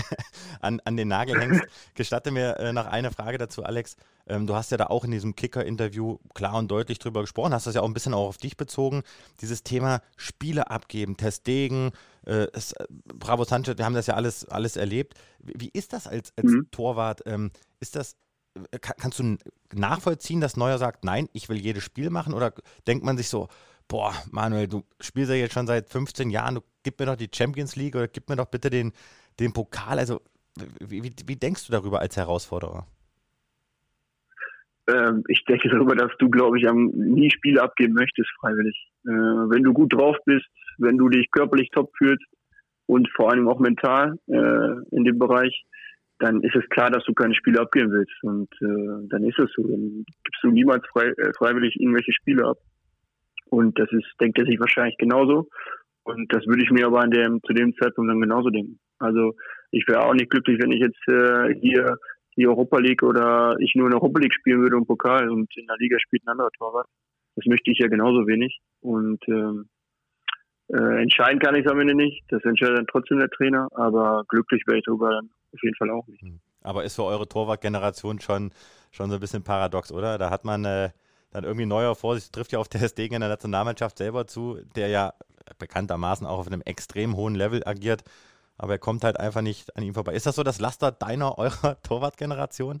[LAUGHS] an, an den Nagel hängst. Gestatte mir äh, noch eine Frage dazu, Alex. Ähm, du hast ja da auch in diesem Kicker-Interview klar und deutlich drüber gesprochen, hast das ja auch ein bisschen auch auf dich bezogen. Dieses Thema Spiele abgeben, Testdegen, äh, es, äh, Bravo Sanchez, wir haben das ja alles, alles erlebt. Wie, wie ist das als, als mhm. Torwart? Ähm, ist das, äh, kann, kannst du nachvollziehen, dass Neuer sagt, nein, ich will jedes Spiel machen? Oder denkt man sich so, boah, Manuel, du spielst ja jetzt schon seit 15 Jahren, du gib mir doch die Champions League oder gib mir doch bitte den, den Pokal. Also, wie, wie, wie denkst du darüber als Herausforderer? Ähm, ich denke darüber, dass du, glaube ich, nie Spiele abgeben möchtest, freiwillig. Äh, wenn du gut drauf bist, wenn du dich körperlich top fühlst und vor allem auch mental äh, in dem Bereich, dann ist es klar, dass du keine Spiele abgeben willst. Und äh, dann ist es so. Dann gibst du niemals frei, äh, freiwillig irgendwelche Spiele ab. Und das ist, denkt er sich wahrscheinlich genauso. Und das würde ich mir aber an dem, zu dem Zeitpunkt dann genauso denken. Also ich wäre auch nicht glücklich, wenn ich jetzt äh, hier die Europa League oder ich nur in der Europa League spielen würde und Pokal und in der Liga spielt ein anderer Torwart. Das möchte ich ja genauso wenig. Und ähm, äh, entscheiden kann ich es am Ende nicht. Das entscheidet dann trotzdem der Trainer. Aber glücklich wäre ich darüber dann auf jeden Fall auch nicht. Hm. Aber ist für eure Torwartgeneration schon, schon so ein bisschen paradox, oder? Da hat man äh, dann irgendwie neuer Vorsicht, trifft ja auf der [LAUGHS] Stegen in der Nationalmannschaft selber zu, der ja bekanntermaßen auch auf einem extrem hohen Level agiert aber er kommt halt einfach nicht an ihm vorbei. Ist das so das Laster deiner, [LAUGHS] eurer Torwartgeneration?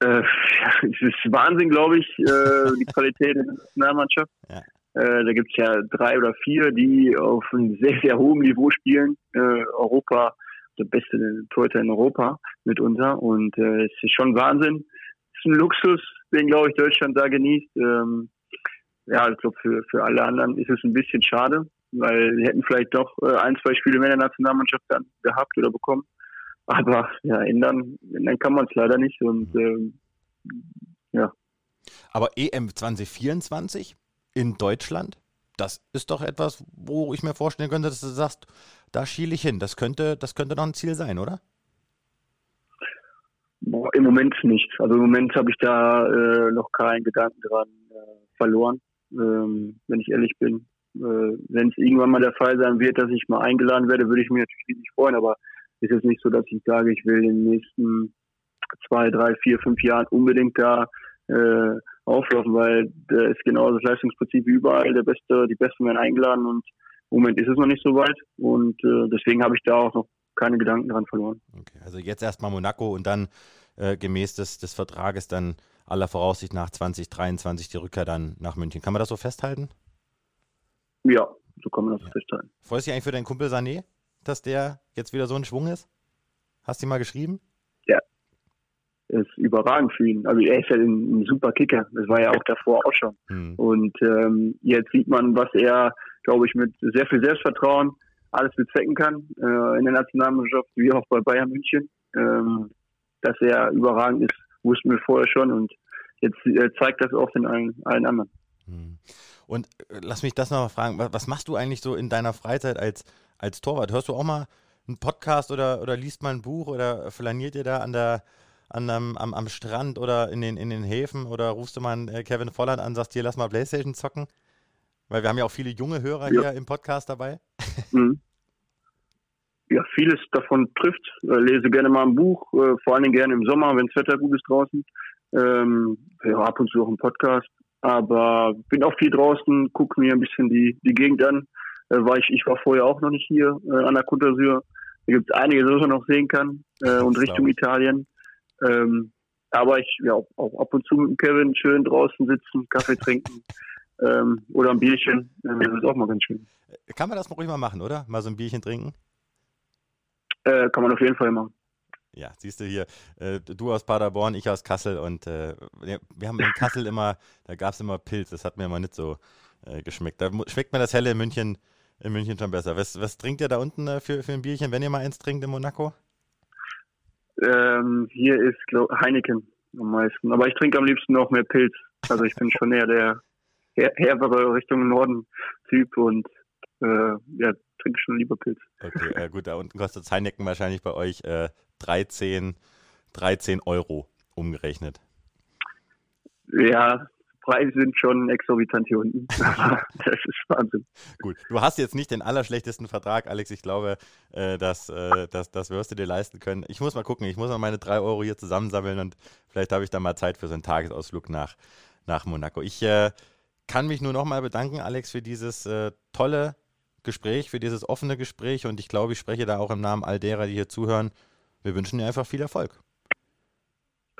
Äh, [LAUGHS] es ist Wahnsinn, glaube ich, äh, die Qualität der Nationalmannschaft. Ja. Äh, da gibt es ja drei oder vier, die auf einem sehr, sehr hohen Niveau spielen. Äh, Europa, der beste Torhüter in Europa mitunter. Und es ist schon Wahnsinn. Ein Luxus, den, glaube ich, Deutschland da genießt. Ähm, ja, ich glaube, für, für alle anderen ist es ein bisschen schade weil sie hätten vielleicht doch äh, ein, zwei Spiele mehr in der Nationalmannschaft dann gehabt oder bekommen. Aber ja, ändern, ändern kann man es leider nicht und ähm, ja. Aber EM 2024 in Deutschland, das ist doch etwas, wo ich mir vorstellen könnte, dass du sagst, da schiele ich hin. Das könnte, das könnte doch ein Ziel sein, oder? Boah, Im Moment nicht. Also im Moment habe ich da äh, noch keinen Gedanken dran äh, verloren, ähm, wenn ich ehrlich bin. Äh, wenn es irgendwann mal der Fall sein wird, dass ich mal eingeladen werde, würde ich mich natürlich riesig freuen, aber ist jetzt nicht so, dass ich sage, ich will in den nächsten zwei, drei, vier, fünf Jahren unbedingt da äh, auflaufen, weil da ist genau das Leistungsprinzip überall. Der Beste, die Besten werden eingeladen und im Moment ist es noch nicht so weit und äh, deswegen habe ich da auch noch keine Gedanken dran verloren. Okay, also jetzt erstmal Monaco und dann äh, gemäß des, des Vertrages dann aller Voraussicht nach 2023 die Rückkehr dann nach München. Kann man das so festhalten? Ja, so kann man das ja. festhalten. Freust du dich eigentlich für deinen Kumpel Sané, dass der jetzt wieder so ein Schwung ist? Hast du ihm mal geschrieben? Ja. Ist überragend für ihn. Also er ist ja ein, ein super Kicker. Das war ja auch davor auch schon. Hm. Und ähm, jetzt sieht man, was er, glaube ich, mit sehr viel Selbstvertrauen alles bezwecken kann äh, in der Nationalmannschaft, wie auch bei Bayern München. Ähm, dass er überragend ist, wussten wir vorher schon und jetzt äh, zeigt das auch den allen, allen anderen. Hm. Und äh, lass mich das noch mal fragen, was machst du eigentlich so in deiner Freizeit als, als Torwart? Hörst du auch mal einen Podcast oder, oder liest mal ein Buch oder flaniert ihr da an der, an am, am, am Strand oder in den, in den Häfen oder rufst du mal einen äh, Kevin Volland an und sagst, hier, lass mal Playstation zocken? Weil wir haben ja auch viele junge Hörer ja. hier im Podcast dabei. Mhm. Ja, vieles davon trifft. Äh, lese gerne mal ein Buch, äh, vor allen Dingen gerne im Sommer, wenn das Wetter gut ist draußen. Ähm, ja, ab und zu auch einen Podcast. Aber bin auch viel draußen, gucke mir ein bisschen die, die Gegend an. Äh, war ich, ich war vorher auch noch nicht hier äh, an der Côte d'Azur. Da gibt es einiges, was man noch sehen kann äh, und Richtung Italien. Ähm, aber ich, ja, auch, auch, ab und zu mit Kevin schön draußen sitzen, Kaffee [LAUGHS] trinken ähm, oder ein Bierchen. Äh, das ist auch mal ganz schön. Kann man das mal ruhig mal machen, oder? Mal so ein Bierchen trinken? Äh, kann man auf jeden Fall machen. Ja, siehst du hier, äh, du aus Paderborn, ich aus Kassel und äh, wir haben in Kassel immer, da gab es immer Pilz, das hat mir immer nicht so äh, geschmeckt. Da schmeckt mir das Helle in München, in München schon besser. Was, was trinkt ihr da unten äh, für, für ein Bierchen, wenn ihr mal eins trinkt in Monaco? Ähm, hier ist glaub, Heineken am meisten, aber ich trinke am liebsten noch mehr Pilz. Also ich bin schon eher der herbere Richtung Norden Typ und äh, ja, trinke schon lieber Pilz. Okay, äh, gut, da unten kostet Heineken wahrscheinlich bei euch äh, 13, 13 Euro umgerechnet. Ja, Preise sind schon exorbitant hier unten. [LAUGHS] [LAUGHS] das ist Wahnsinn. Gut, du hast jetzt nicht den allerschlechtesten Vertrag, Alex. Ich glaube, äh, das, äh, das, das wirst du dir leisten können. Ich muss mal gucken, ich muss mal meine drei Euro hier zusammensammeln und vielleicht habe ich dann mal Zeit für so einen Tagesausflug nach, nach Monaco. Ich äh, kann mich nur nochmal bedanken, Alex, für dieses äh, tolle Gespräch, für dieses offene Gespräch und ich glaube, ich spreche da auch im Namen all derer, die hier zuhören. Wir wünschen dir einfach viel Erfolg.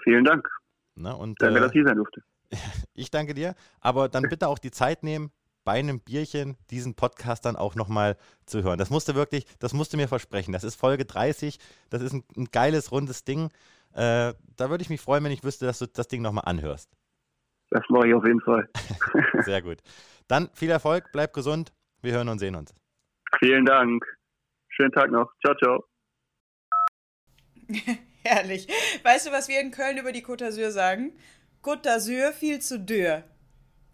Vielen Dank. Na, und, danke, äh, dass ich sein durfte. [LAUGHS] Ich danke dir, aber dann bitte auch die Zeit nehmen, bei einem Bierchen diesen Podcast dann auch nochmal zu hören. Das musste wirklich, das musste mir versprechen. Das ist Folge 30, das ist ein, ein geiles, rundes Ding. Äh, da würde ich mich freuen, wenn ich wüsste, dass du das Ding nochmal anhörst. Das mache ich auf jeden Fall. [LAUGHS] Sehr gut. Dann viel Erfolg, bleib gesund wir hören und sehen uns. Vielen Dank. Schönen Tag noch. Ciao, ciao. [LAUGHS] Herrlich. Weißt du, was wir in Köln über die Côte d'Azur sagen? Côte d'Azur viel zu dürr.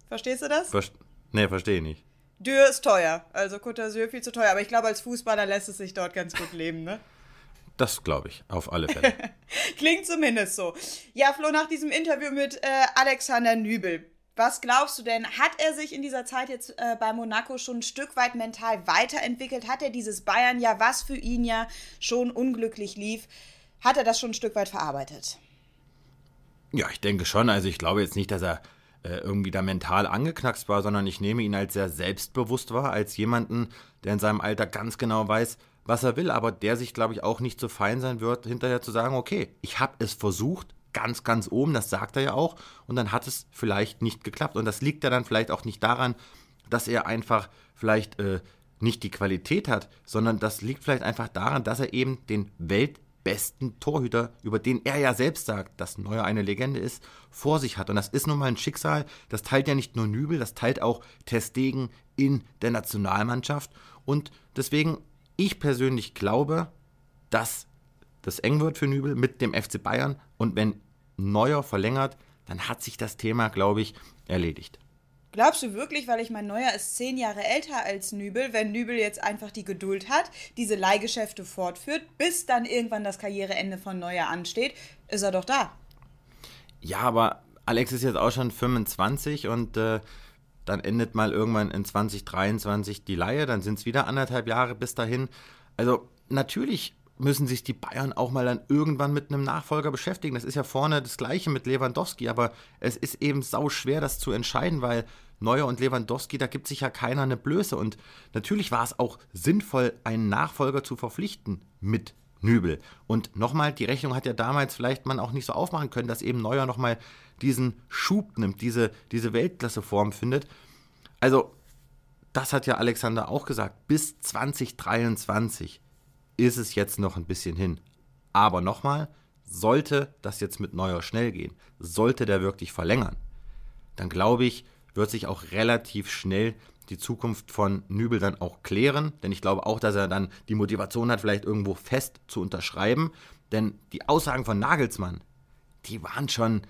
Verstehst du das? Verst nee, verstehe ich nicht. Dürr ist teuer. Also Côte d'Azur viel zu teuer. Aber ich glaube, als Fußballer lässt es sich dort ganz gut leben, ne? Das glaube ich, auf alle [LAUGHS] Fälle. Klingt zumindest so. Ja, Flo, nach diesem Interview mit äh, Alexander Nübel was glaubst du denn? Hat er sich in dieser Zeit jetzt äh, bei Monaco schon ein Stück weit mental weiterentwickelt? Hat er dieses Bayern ja, was für ihn ja schon unglücklich lief, hat er das schon ein Stück weit verarbeitet? Ja, ich denke schon. Also ich glaube jetzt nicht, dass er äh, irgendwie da mental angeknackst war, sondern ich nehme ihn als sehr selbstbewusst wahr, als jemanden, der in seinem Alter ganz genau weiß, was er will, aber der sich, glaube ich, auch nicht so fein sein wird, hinterher zu sagen, okay, ich habe es versucht, ganz, ganz oben, das sagt er ja auch, und dann hat es vielleicht nicht geklappt. Und das liegt ja dann vielleicht auch nicht daran, dass er einfach vielleicht äh, nicht die Qualität hat, sondern das liegt vielleicht einfach daran, dass er eben den weltbesten Torhüter, über den er ja selbst sagt, dass Neuer eine Legende ist, vor sich hat. Und das ist nun mal ein Schicksal, das teilt ja nicht nur Nübel, das teilt auch Testegen in der Nationalmannschaft. Und deswegen, ich persönlich glaube, dass das eng wird für Nübel mit dem FC Bayern. Und wenn Neuer verlängert, dann hat sich das Thema, glaube ich, erledigt. Glaubst du wirklich, weil ich mein Neuer ist zehn Jahre älter als Nübel, wenn Nübel jetzt einfach die Geduld hat, diese Leihgeschäfte fortführt, bis dann irgendwann das Karriereende von Neuer ansteht, ist er doch da. Ja, aber Alex ist jetzt auch schon 25 und äh, dann endet mal irgendwann in 2023 die Leihe, dann sind es wieder anderthalb Jahre bis dahin. Also natürlich müssen sich die Bayern auch mal dann irgendwann mit einem Nachfolger beschäftigen. Das ist ja vorne das gleiche mit Lewandowski, aber es ist eben sau schwer, das zu entscheiden, weil Neuer und Lewandowski, da gibt sich ja keiner eine Blöße. Und natürlich war es auch sinnvoll, einen Nachfolger zu verpflichten mit Nübel. Und nochmal, die Rechnung hat ja damals vielleicht man auch nicht so aufmachen können, dass eben Neuer nochmal diesen Schub nimmt, diese, diese Weltklasseform findet. Also, das hat ja Alexander auch gesagt, bis 2023 ist es jetzt noch ein bisschen hin. Aber nochmal, sollte das jetzt mit Neuer schnell gehen, sollte der wirklich verlängern, dann glaube ich, wird sich auch relativ schnell die Zukunft von Nübel dann auch klären. Denn ich glaube auch, dass er dann die Motivation hat, vielleicht irgendwo fest zu unterschreiben. Denn die Aussagen von Nagelsmann, die waren schon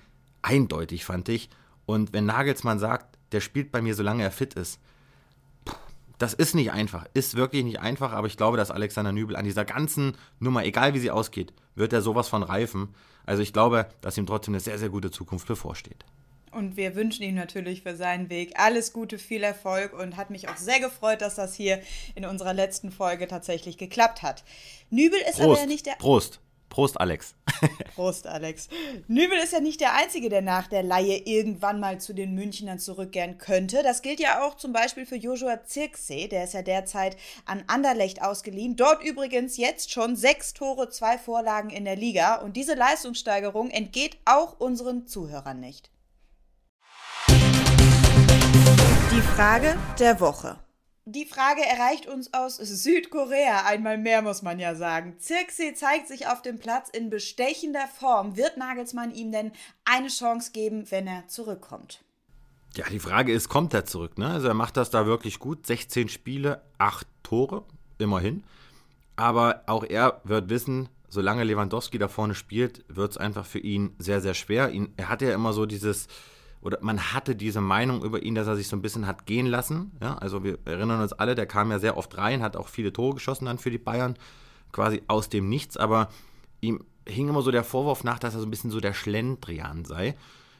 eindeutig, fand ich. Und wenn Nagelsmann sagt, der spielt bei mir, solange er fit ist, das ist nicht einfach, ist wirklich nicht einfach, aber ich glaube, dass Alexander Nübel an dieser ganzen Nummer, egal wie sie ausgeht, wird er sowas von reifen. Also ich glaube, dass ihm trotzdem eine sehr, sehr gute Zukunft bevorsteht. Und wir wünschen ihm natürlich für seinen Weg alles Gute, viel Erfolg und hat mich auch sehr gefreut, dass das hier in unserer letzten Folge tatsächlich geklappt hat. Nübel ist Prost, aber ja nicht der. Prost. Prost, Alex. [LAUGHS] Prost, Alex. Nübel ist ja nicht der Einzige, der nach der Laie irgendwann mal zu den Münchnern zurückkehren könnte. Das gilt ja auch zum Beispiel für Joshua Zirksee. Der ist ja derzeit an Anderlecht ausgeliehen. Dort übrigens jetzt schon sechs Tore, zwei Vorlagen in der Liga. Und diese Leistungssteigerung entgeht auch unseren Zuhörern nicht. Die Frage der Woche. Die Frage erreicht uns aus Südkorea. Einmal mehr muss man ja sagen. Zirkse zeigt sich auf dem Platz in bestechender Form. Wird Nagelsmann ihm denn eine Chance geben, wenn er zurückkommt? Ja, die Frage ist, kommt er zurück? Ne? Also er macht das da wirklich gut. 16 Spiele, 8 Tore, immerhin. Aber auch er wird wissen, solange Lewandowski da vorne spielt, wird es einfach für ihn sehr, sehr schwer. Ihn, er hat ja immer so dieses oder man hatte diese Meinung über ihn, dass er sich so ein bisschen hat gehen lassen. Ja, also wir erinnern uns alle, der kam ja sehr oft rein, hat auch viele Tore geschossen dann für die Bayern, quasi aus dem Nichts, aber ihm hing immer so der Vorwurf nach, dass er so ein bisschen so der Schlendrian sei.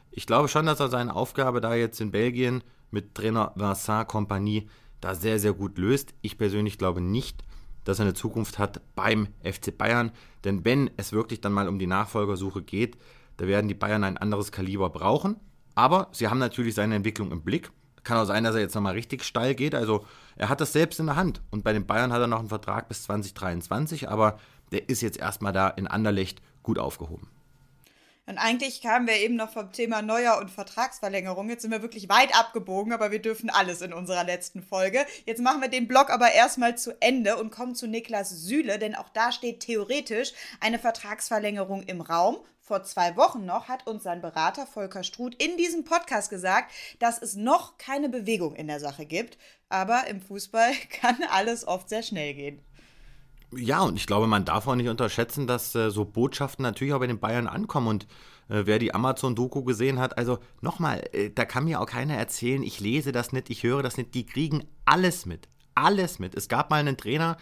Ich glaube schon, dass er seine Aufgabe da jetzt in Belgien mit Trainer Vincent Compagnie da sehr, sehr gut löst. Ich persönlich glaube nicht, dass er eine Zukunft hat beim FC Bayern, denn wenn es wirklich dann mal um die Nachfolgersuche geht, da werden die Bayern ein anderes Kaliber brauchen. Aber sie haben natürlich seine Entwicklung im Blick. Kann auch sein, dass er jetzt nochmal richtig steil geht. Also er hat das selbst in der Hand. Und bei den Bayern hat er noch einen Vertrag bis 2023, aber der ist jetzt erstmal da in Anderlecht gut aufgehoben. Und eigentlich kamen wir eben noch vom Thema Neuer und Vertragsverlängerung. Jetzt sind wir wirklich weit abgebogen, aber wir dürfen alles in unserer letzten Folge. Jetzt machen wir den Blog aber erstmal zu Ende und kommen zu Niklas Süle, denn auch da steht theoretisch eine Vertragsverlängerung im Raum vor zwei Wochen noch hat uns sein Berater Volker Struth in diesem Podcast gesagt, dass es noch keine Bewegung in der Sache gibt. Aber im Fußball [LAUGHS] kann alles oft sehr schnell gehen. Ja, und ich glaube, man darf auch nicht unterschätzen, dass äh, so Botschaften natürlich auch bei den Bayern ankommen. Und äh, wer die Amazon-Doku gesehen hat, also nochmal, äh, da kann mir auch keiner erzählen, ich lese das nicht, ich höre das nicht. Die kriegen alles mit. Alles mit. Es gab mal einen Trainer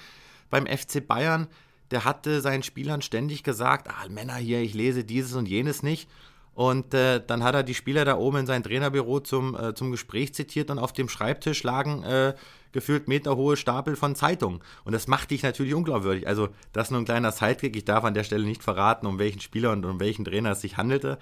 beim FC Bayern, der hatte seinen Spielern ständig gesagt, ah, Männer hier, ich lese dieses und jenes nicht. Und äh, dann hat er die Spieler da oben in sein Trainerbüro zum, äh, zum Gespräch zitiert und auf dem Schreibtisch lagen äh, gefühlt meterhohe Stapel von Zeitungen. Und das macht dich natürlich unglaubwürdig. Also, das ist nur ein kleiner Sidekick. Ich darf an der Stelle nicht verraten, um welchen Spieler und um welchen Trainer es sich handelte.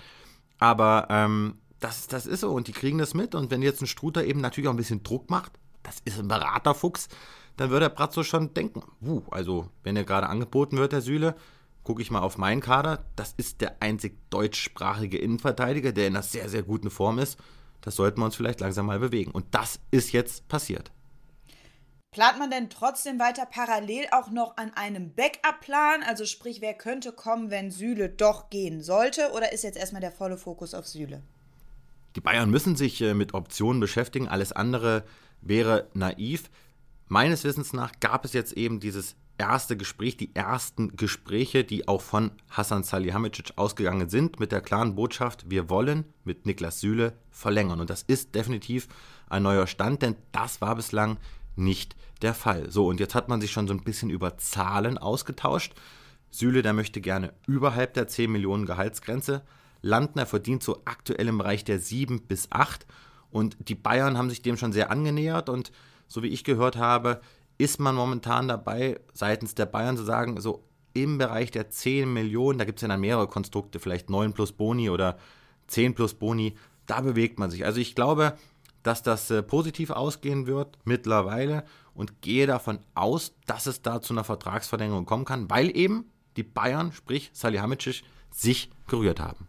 Aber ähm, das, das ist so und die kriegen das mit. Und wenn jetzt ein Struter eben natürlich auch ein bisschen Druck macht, das ist ein Beraterfuchs, dann würde der Bratzo schon denken, uh, also wenn er gerade angeboten wird, der Süle, gucke ich mal auf meinen Kader, das ist der einzig deutschsprachige Innenverteidiger, der in einer sehr, sehr guten Form ist. Das sollten wir uns vielleicht langsam mal bewegen. Und das ist jetzt passiert. Plant man denn trotzdem weiter parallel auch noch an einem Backup-Plan? Also sprich, wer könnte kommen, wenn Süle doch gehen sollte? Oder ist jetzt erstmal der volle Fokus auf Süle? Die Bayern müssen sich äh, mit Optionen beschäftigen. Alles andere wäre naiv. Meines Wissens nach gab es jetzt eben dieses erste Gespräch, die ersten Gespräche, die auch von Hassan Salihamidzic ausgegangen sind, mit der klaren Botschaft, wir wollen mit Niklas Süle verlängern. Und das ist definitiv ein neuer Stand, denn das war bislang nicht der Fall. So, und jetzt hat man sich schon so ein bisschen über Zahlen ausgetauscht. Süle, der möchte gerne überhalb der 10 Millionen Gehaltsgrenze landen. Er verdient so aktuell im Bereich der 7 bis 8. Und die Bayern haben sich dem schon sehr angenähert. Und so wie ich gehört habe, ist man momentan dabei, seitens der Bayern zu sagen, so im Bereich der 10 Millionen, da gibt es ja dann mehrere Konstrukte, vielleicht 9 plus Boni oder 10 plus Boni, da bewegt man sich. Also ich glaube, dass das äh, positiv ausgehen wird mittlerweile und gehe davon aus, dass es da zu einer Vertragsverlängerung kommen kann, weil eben die Bayern, sprich Salihamidzic, sich gerührt haben.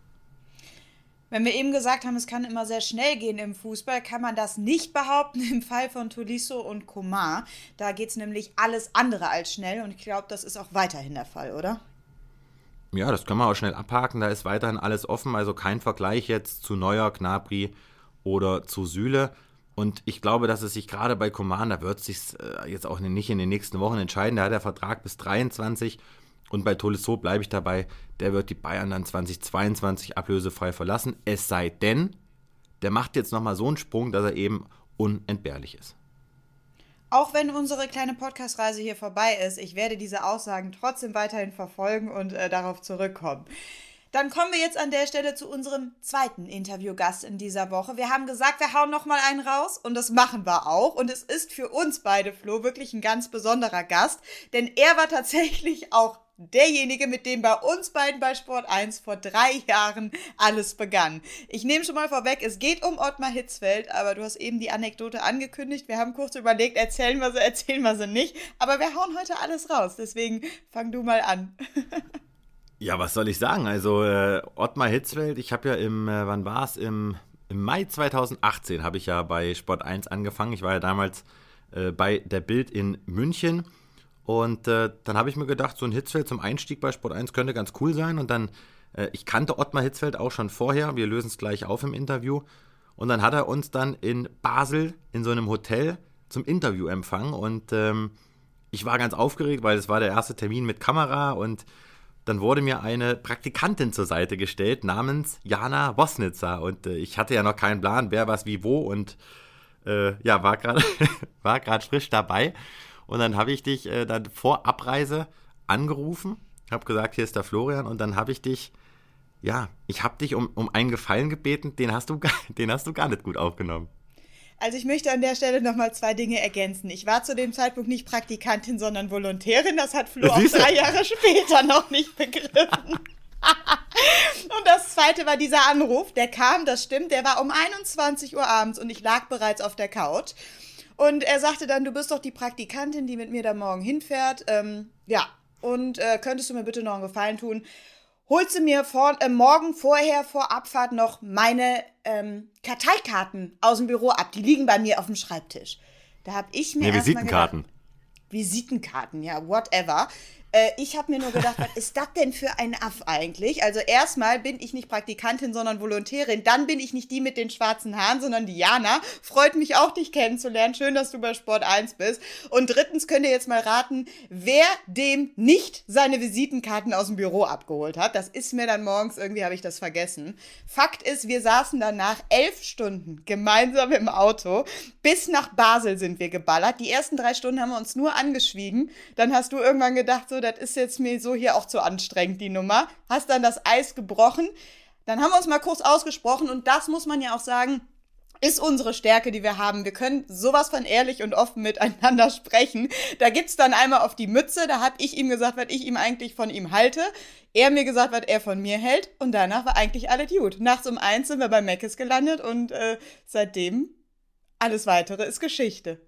Wenn wir eben gesagt haben, es kann immer sehr schnell gehen im Fußball, kann man das nicht behaupten im Fall von Tolisso und Komar. Da geht es nämlich alles andere als schnell und ich glaube, das ist auch weiterhin der Fall, oder? Ja, das können wir auch schnell abhaken. Da ist weiterhin alles offen, also kein Vergleich jetzt zu Neuer, Knabri oder zu Süle. Und ich glaube, dass es sich gerade bei Coman, da wird sich äh, jetzt auch nicht in den nächsten Wochen entscheiden. Da hat der Vertrag bis 23 und bei Tolisso bleibe ich dabei, der wird die Bayern dann 2022 ablösefrei verlassen. Es sei denn, der macht jetzt nochmal so einen Sprung, dass er eben unentbehrlich ist. Auch wenn unsere kleine Podcast-Reise hier vorbei ist, ich werde diese Aussagen trotzdem weiterhin verfolgen und äh, darauf zurückkommen. Dann kommen wir jetzt an der Stelle zu unserem zweiten Interviewgast in dieser Woche. Wir haben gesagt, wir hauen noch mal einen raus und das machen wir auch. Und es ist für uns beide, Flo, wirklich ein ganz besonderer Gast, denn er war tatsächlich auch derjenige, mit dem bei uns beiden bei Sport 1 vor drei Jahren alles begann. Ich nehme schon mal vorweg, es geht um Ottmar Hitzfeld, aber du hast eben die Anekdote angekündigt. Wir haben kurz überlegt, erzählen wir sie, erzählen wir sie nicht. Aber wir hauen heute alles raus, deswegen fang du mal an. [LAUGHS] ja, was soll ich sagen? Also äh, Ottmar Hitzfeld, ich habe ja im, äh, wann war es? Im, Im Mai 2018 habe ich ja bei Sport 1 angefangen. Ich war ja damals äh, bei der Bild in München und äh, dann habe ich mir gedacht, so ein Hitzfeld zum Einstieg bei Sport 1 könnte ganz cool sein. Und dann, äh, ich kannte Ottmar Hitzfeld auch schon vorher. Wir lösen es gleich auf im Interview. Und dann hat er uns dann in Basel in so einem Hotel zum Interview empfangen. Und ähm, ich war ganz aufgeregt, weil es war der erste Termin mit Kamera. Und dann wurde mir eine Praktikantin zur Seite gestellt namens Jana Wosnitzer. Und äh, ich hatte ja noch keinen Plan, wer was wie wo. Und äh, ja, [LAUGHS] war gerade frisch dabei. Und dann habe ich dich äh, dann vor Abreise angerufen, habe gesagt, hier ist der Florian. Und dann habe ich dich, ja, ich habe dich um, um einen Gefallen gebeten, den hast, du, [LAUGHS] den hast du gar nicht gut aufgenommen. Also ich möchte an der Stelle nochmal zwei Dinge ergänzen. Ich war zu dem Zeitpunkt nicht Praktikantin, sondern Volontärin. Das hat Flo auch drei Jahre später noch nicht begriffen. [LAUGHS] und das zweite war dieser Anruf, der kam, das stimmt, der war um 21 Uhr abends und ich lag bereits auf der Couch. Und er sagte dann, du bist doch die Praktikantin, die mit mir da morgen hinfährt. Ähm, ja, und äh, könntest du mir bitte noch einen Gefallen tun? Holst du mir vor, äh, morgen vorher vor Abfahrt noch meine ähm, Karteikarten aus dem Büro ab. Die liegen bei mir auf dem Schreibtisch. Da habe ich mir. Nee, Visitenkarten. Gedacht, Visitenkarten, ja, whatever. Äh, ich habe mir nur gedacht, was ist das denn für ein Aff eigentlich? Also erstmal bin ich nicht Praktikantin, sondern Volontärin. Dann bin ich nicht die mit den schwarzen Haaren, sondern Diana. Freut mich auch, dich kennenzulernen. Schön, dass du bei Sport 1 bist. Und drittens könnt ihr jetzt mal raten, wer dem nicht seine Visitenkarten aus dem Büro abgeholt hat. Das ist mir dann morgens, irgendwie habe ich das vergessen. Fakt ist, wir saßen danach elf Stunden gemeinsam im Auto. Bis nach Basel sind wir geballert. Die ersten drei Stunden haben wir uns nur angeschwiegen. Dann hast du irgendwann gedacht, so, das ist jetzt mir so hier auch zu anstrengend, die Nummer. Hast dann das Eis gebrochen. Dann haben wir uns mal kurz ausgesprochen und das muss man ja auch sagen, ist unsere Stärke, die wir haben. Wir können sowas von ehrlich und offen miteinander [LAUGHS] sprechen. Da gibt's dann einmal auf die Mütze, da habe ich ihm gesagt, was ich ihm eigentlich von ihm halte. Er mir gesagt, was er von mir hält. Und danach war eigentlich alles gut. Nachts um eins sind wir bei Meckes gelandet und äh, seitdem alles weitere ist Geschichte.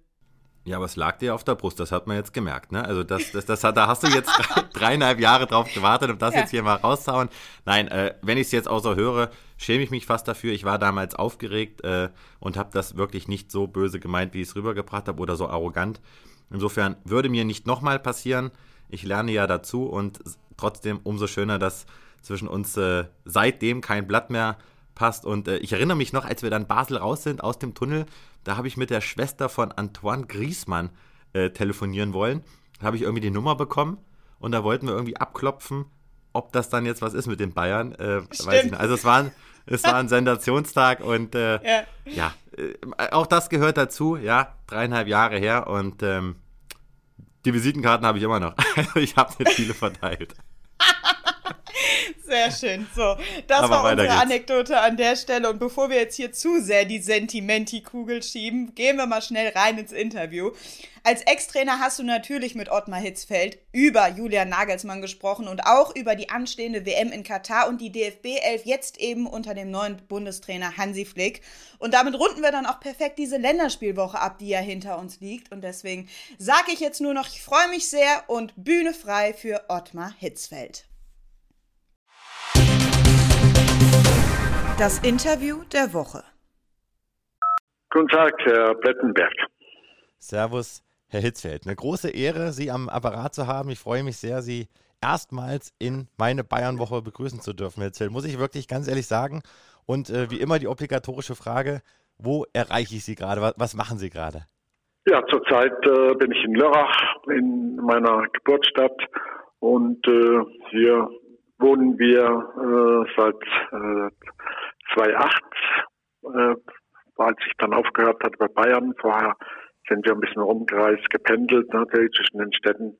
Ja, aber es lag dir auf der Brust, das hat man jetzt gemerkt, ne? Also das, das, das, da hast du jetzt [LAUGHS] dreieinhalb Jahre drauf gewartet, um das ja. jetzt hier mal rauszuhauen. Nein, äh, wenn ich es jetzt außer höre, schäme ich mich fast dafür. Ich war damals aufgeregt äh, und habe das wirklich nicht so böse gemeint, wie ich es rübergebracht habe oder so arrogant. Insofern würde mir nicht nochmal passieren. Ich lerne ja dazu und trotzdem umso schöner, dass zwischen uns äh, seitdem kein Blatt mehr passt. Und äh, ich erinnere mich noch, als wir dann Basel raus sind aus dem Tunnel, da habe ich mit der Schwester von Antoine Griesmann äh, telefonieren wollen. Da habe ich irgendwie die Nummer bekommen und da wollten wir irgendwie abklopfen, ob das dann jetzt was ist mit den Bayern. Äh, weiß ich nicht. Also es war, es war ein Sensationstag und äh, ja, ja äh, auch das gehört dazu, ja, dreieinhalb Jahre her und ähm, die Visitenkarten habe ich immer noch. [LAUGHS] Also ich habe nicht viele verteilt. [LAUGHS] [LAUGHS] Sehr schön. So, das Aber war unsere geht's. Anekdote an der Stelle. Und bevor wir jetzt hier zu sehr die Sentimenti-Kugel schieben, gehen wir mal schnell rein ins Interview. Als Ex-Trainer hast du natürlich mit Ottmar Hitzfeld über Julian Nagelsmann gesprochen und auch über die anstehende WM in Katar und die DFB 11 jetzt eben unter dem neuen Bundestrainer Hansi Flick. Und damit runden wir dann auch perfekt diese Länderspielwoche ab, die ja hinter uns liegt. Und deswegen sage ich jetzt nur noch, ich freue mich sehr und Bühne frei für Ottmar Hitzfeld. Das Interview der Woche. Guten Tag, Herr Plettenberg. Servus, Herr Hitzfeld. Eine große Ehre, Sie am Apparat zu haben. Ich freue mich sehr, Sie erstmals in meine Bayernwoche begrüßen zu dürfen, Herr Hitzfeld. Muss ich wirklich ganz ehrlich sagen. Und äh, wie immer die obligatorische Frage, wo erreiche ich Sie gerade? Was, was machen Sie gerade? Ja, zurzeit äh, bin ich in Lörrach, in meiner Geburtsstadt. Und äh, hier wohnen wir äh, seit 2008, äh, als ich dann aufgehört hatte bei Bayern. Vorher sind wir ein bisschen rumgereist, gependelt natürlich zwischen den Städten,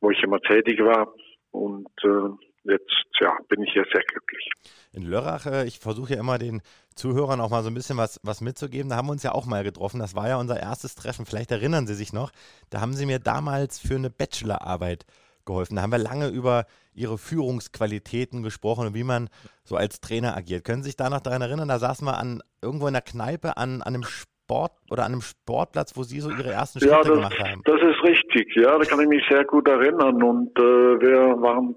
wo ich immer tätig war. Und äh, jetzt ja, bin ich hier sehr glücklich. In Lörrach, äh, ich versuche ja immer den Zuhörern auch mal so ein bisschen was, was mitzugeben. Da haben wir uns ja auch mal getroffen. Das war ja unser erstes Treffen. Vielleicht erinnern Sie sich noch. Da haben Sie mir damals für eine Bachelorarbeit geholfen. Da haben wir lange über ihre Führungsqualitäten gesprochen und wie man so als Trainer agiert. Können Sie sich da noch daran erinnern? Da saßen wir an irgendwo in der Kneipe an, an einem Sport oder an einem Sportplatz, wo Sie so Ihre ersten Schritte ja, das, gemacht haben. Das ist richtig, ja, da kann ich mich sehr gut erinnern. Und äh, wir waren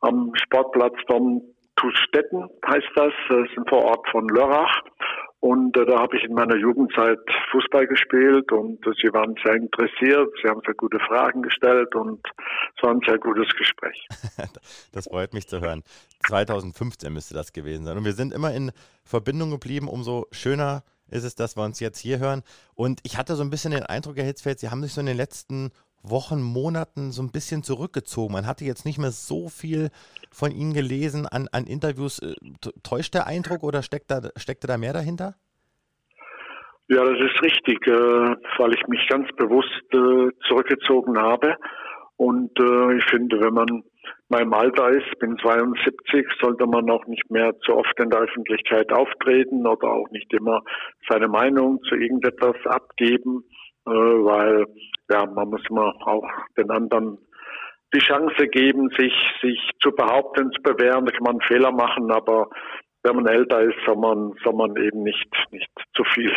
am Sportplatz von Tustetten, heißt das, das ist ein Vorort von Lörrach. Und äh, da habe ich in meiner Jugendzeit Fußball gespielt und äh, sie waren sehr interessiert, sie haben sehr gute Fragen gestellt und es war ein sehr gutes Gespräch. [LAUGHS] das freut mich zu hören. 2015 müsste das gewesen sein. Und wir sind immer in Verbindung geblieben, umso schöner ist es, dass wir uns jetzt hier hören. Und ich hatte so ein bisschen den Eindruck, Herr Hitzfeld, Sie haben sich so in den letzten Wochen, Monaten so ein bisschen zurückgezogen. Man hatte jetzt nicht mehr so viel von Ihnen gelesen an, an Interviews. Äh, täuscht der Eindruck oder steckt da, steckte da mehr dahinter? Ja, das ist richtig, äh, weil ich mich ganz bewusst äh, zurückgezogen habe. Und ich finde, wenn man meinem Alter ist, bin 72, sollte man auch nicht mehr zu oft in der Öffentlichkeit auftreten oder auch nicht immer seine Meinung zu irgendetwas abgeben, weil ja, man muss immer auch den anderen die Chance geben, sich, sich zu behaupten, zu bewähren. Da kann man Fehler machen, aber wenn man älter ist, soll man, soll man eben nicht, nicht zu viel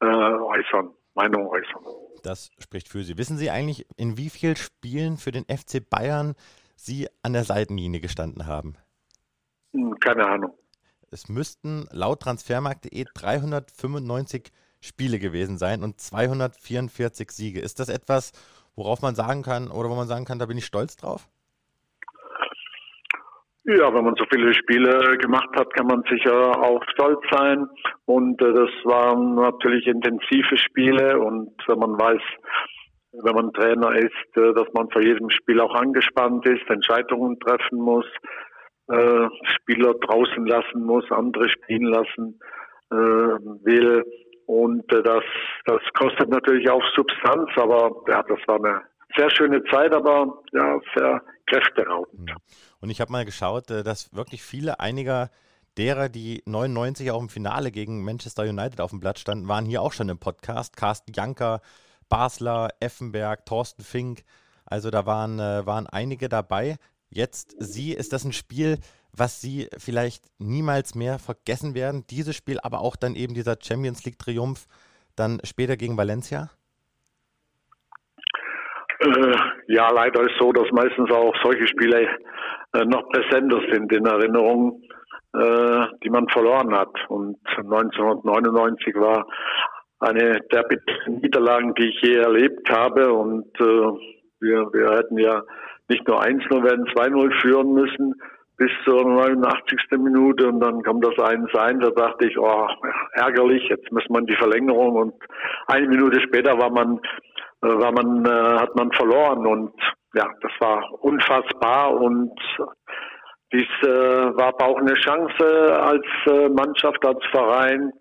äh, äußern, Meinung äußern. Das spricht für Sie. Wissen Sie eigentlich, in wie vielen Spielen für den FC Bayern Sie an der Seitenlinie gestanden haben? Hm, keine Ahnung. Es müssten laut transfermarkt.de 395 Spiele gewesen sein und 244 Siege. Ist das etwas, worauf man sagen kann oder wo man sagen kann, da bin ich stolz drauf? Ja, wenn man so viele Spiele gemacht hat, kann man sicher auch stolz sein. Und äh, das waren natürlich intensive Spiele. Und wenn man weiß, wenn man Trainer ist, äh, dass man vor jedem Spiel auch angespannt ist, Entscheidungen treffen muss, äh, Spieler draußen lassen muss, andere spielen lassen äh, will, und äh, das, das kostet natürlich auch Substanz, aber ja, das war eine sehr schöne Zeit, aber ja, sehr kräfteraubend. Mhm. Und ich habe mal geschaut, äh, dass wirklich viele einiger derer, die 99 auch im Finale gegen Manchester United auf dem Blatt standen, waren hier auch schon im Podcast. Carsten Janker, Basler, Effenberg, Thorsten Fink. Also da waren, äh, waren einige dabei. Jetzt Sie, ist das ein Spiel, was Sie vielleicht niemals mehr vergessen werden? Dieses Spiel, aber auch dann eben dieser Champions League-Triumph dann später gegen Valencia? Äh, ja, leider ist so, dass meistens auch solche Spiele äh, noch präsenter sind in Erinnerung, äh, die man verloren hat. Und 1999 war eine der Niederlagen, die ich je erlebt habe. Und wir, wir hätten ja nicht nur 1-0, wir hätten 2-0 führen müssen bis zur 89. Minute und dann kommt das 1-1. Da dachte ich, oh, ärgerlich, jetzt muss man die Verlängerung und eine Minute später war man, äh, war man, äh, hat man verloren und ja, das war unfassbar und dies äh, war aber auch eine Chance als Mannschaft, als Verein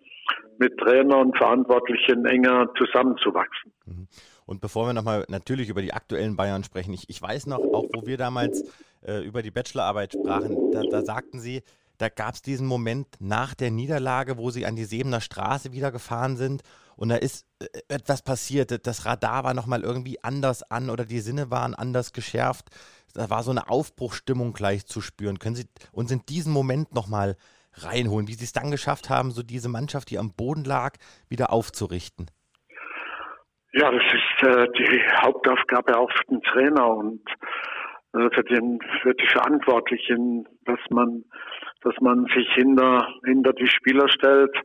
mit Trainer und Verantwortlichen enger zusammenzuwachsen. Mhm. Und bevor wir nochmal natürlich über die aktuellen Bayern sprechen, ich, ich weiß noch, auch wo wir damals äh, über die Bachelorarbeit sprachen, da, da sagten Sie, da gab es diesen Moment nach der Niederlage, wo sie an die Sebener Straße wieder gefahren sind und da ist äh, etwas passiert. Das Radar war nochmal irgendwie anders an oder die Sinne waren anders geschärft. Da war so eine Aufbruchstimmung gleich zu spüren. Können Sie uns in diesen Moment nochmal reinholen, wie Sie es dann geschafft haben, so diese Mannschaft, die am Boden lag, wieder aufzurichten? Ja, das ist äh, die Hauptaufgabe auch für den Trainer und äh, für, den, für die Verantwortlichen, dass man, dass man sich hinter, hinter die Spieler stellt,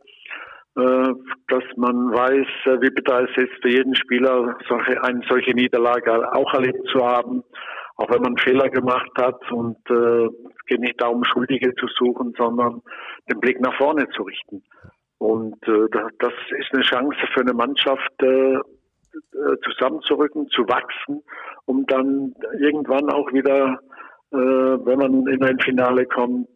äh, dass man weiß, äh, wie bitter es ist, für jeden Spieler solche, eine solche Niederlage auch erlebt zu haben auch wenn man Fehler gemacht hat und äh, es geht nicht darum, Schuldige zu suchen, sondern den Blick nach vorne zu richten. Und äh, das ist eine Chance für eine Mannschaft, äh, zusammenzurücken, zu wachsen, um dann irgendwann auch wieder, äh, wenn man in ein Finale kommt,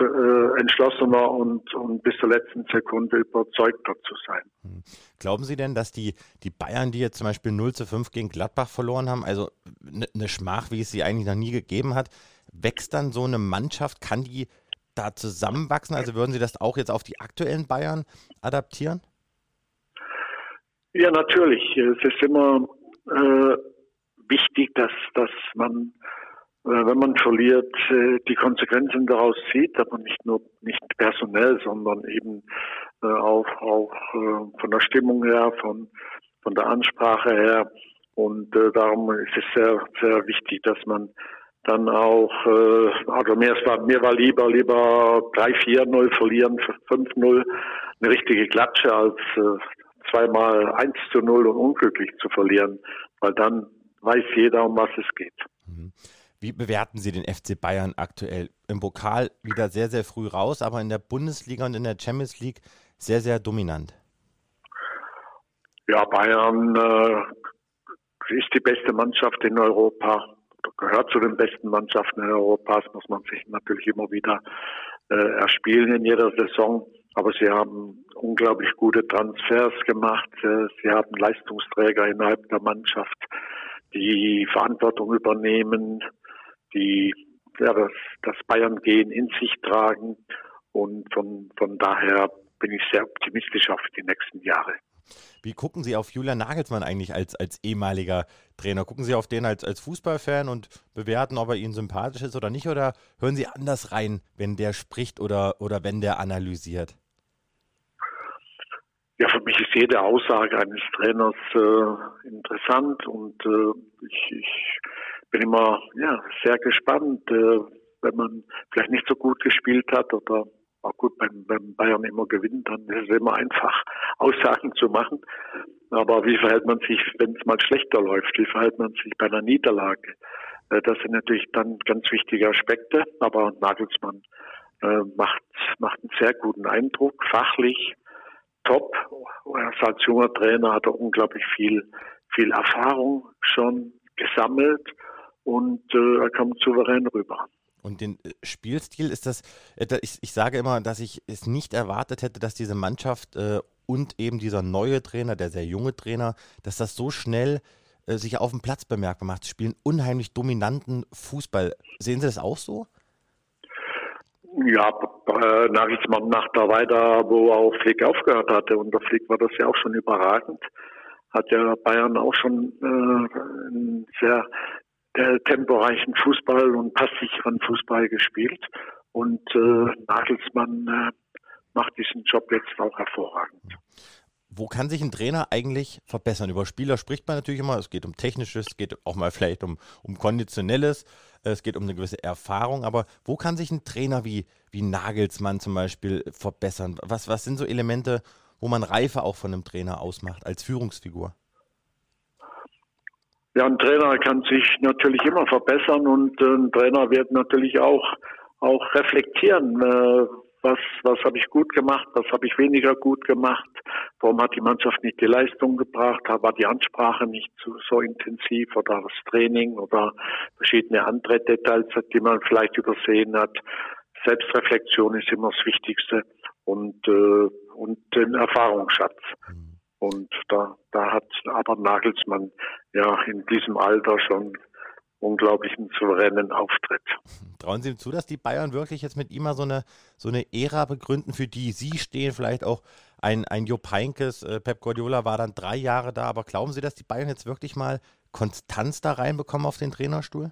äh, entschlossener und, und bis zur letzten Sekunde überzeugter zu sein. Hm. Glauben Sie denn, dass die, die Bayern, die jetzt zum Beispiel 0 zu 5 gegen Gladbach verloren haben, also eine ne Schmach, wie es sie eigentlich noch nie gegeben hat, wächst dann so eine Mannschaft, kann die da zusammenwachsen? Also würden Sie das auch jetzt auf die aktuellen Bayern adaptieren? Ja, natürlich. Es ist immer äh, wichtig, dass, dass man äh, wenn man verliert, äh, die Konsequenzen daraus zieht, aber nicht nur nicht personell, sondern eben äh, auch auch von der Stimmung her, von von der Ansprache her und darum ist es sehr sehr wichtig, dass man dann auch, also mir war, mir war lieber, lieber 3-4-0 verlieren, 5-0, eine richtige Klatsche, als zweimal 1 zu 0 und unglücklich zu verlieren, weil dann weiß jeder, um was es geht. Mhm. Wie bewerten Sie den FC Bayern aktuell? Im Pokal wieder sehr, sehr früh raus, aber in der Bundesliga und in der Champions League sehr, sehr dominant. Ja, Bayern äh, ist die beste Mannschaft in Europa, gehört zu den besten Mannschaften in Europa. Das muss man sich natürlich immer wieder äh, erspielen in jeder Saison. Aber sie haben unglaublich gute Transfers gemacht. Äh, sie haben Leistungsträger innerhalb der Mannschaft, die Verantwortung übernehmen die ja, das, das Bayern-Gehen in sich tragen. Und von, von daher bin ich sehr optimistisch auf die nächsten Jahre. Wie gucken Sie auf Julian Nagelsmann eigentlich als, als ehemaliger Trainer? Gucken Sie auf den als, als Fußballfan und bewerten, ob er Ihnen sympathisch ist oder nicht? Oder hören Sie anders rein, wenn der spricht oder, oder wenn der analysiert? Ja, für mich ist jede Aussage eines Trainers äh, interessant und äh, ich, ich bin immer ja, sehr gespannt, äh, wenn man vielleicht nicht so gut gespielt hat oder auch gut beim, beim Bayern immer gewinnt, dann ist es immer einfach, [LAUGHS] Aussagen zu machen. Aber wie verhält man sich, wenn es mal schlechter läuft? Wie verhält man sich bei einer Niederlage? Äh, das sind natürlich dann ganz wichtige Aspekte. Aber Nagelsmann äh, macht, macht einen sehr guten Eindruck, fachlich top. Als junger Trainer hat er unglaublich viel, viel Erfahrung schon gesammelt und äh, er kommt souverän rüber. Und den äh, Spielstil ist das, äh, ich, ich, sage immer, dass ich es nicht erwartet hätte, dass diese Mannschaft äh, und eben dieser neue Trainer, der sehr junge Trainer, dass das so schnell äh, sich auf dem Platz bemerkbar macht. Sie spielen unheimlich dominanten Fußball. Sehen Sie das auch so? Ja, äh, Nagelsmann macht da weiter, wo auch Flick aufgehört hatte. Und der Flick war das ja auch schon überragend. Hat ja Bayern auch schon äh, einen sehr der temporeichen Fußball und passsicheren Fußball gespielt. Und äh, Nagelsmann äh, macht diesen Job jetzt auch hervorragend. Wo kann sich ein Trainer eigentlich verbessern? Über Spieler spricht man natürlich immer. Es geht um Technisches, es geht auch mal vielleicht um, um Konditionelles, es geht um eine gewisse Erfahrung. Aber wo kann sich ein Trainer wie, wie Nagelsmann zum Beispiel verbessern? Was, was sind so Elemente, wo man Reife auch von einem Trainer ausmacht als Führungsfigur? Ja, ein Trainer kann sich natürlich immer verbessern und äh, ein Trainer wird natürlich auch auch reflektieren, äh, was, was habe ich gut gemacht, was habe ich weniger gut gemacht, warum hat die Mannschaft nicht die Leistung gebracht, war die Ansprache nicht so, so intensiv oder das Training oder verschiedene andere Details, die man vielleicht übersehen hat. Selbstreflexion ist immer das Wichtigste und, äh, und den Erfahrungsschatz. Mhm. Und da, da hat aber Nagelsmann ja in diesem Alter schon unglaublichen souveränen Auftritt. Trauen Sie ihm zu, dass die Bayern wirklich jetzt mit ihm mal so eine, so eine Ära begründen, für die Sie stehen? Vielleicht auch ein, ein Jupp Heynckes, äh, Pep Guardiola war dann drei Jahre da, aber glauben Sie, dass die Bayern jetzt wirklich mal Konstanz da reinbekommen auf den Trainerstuhl?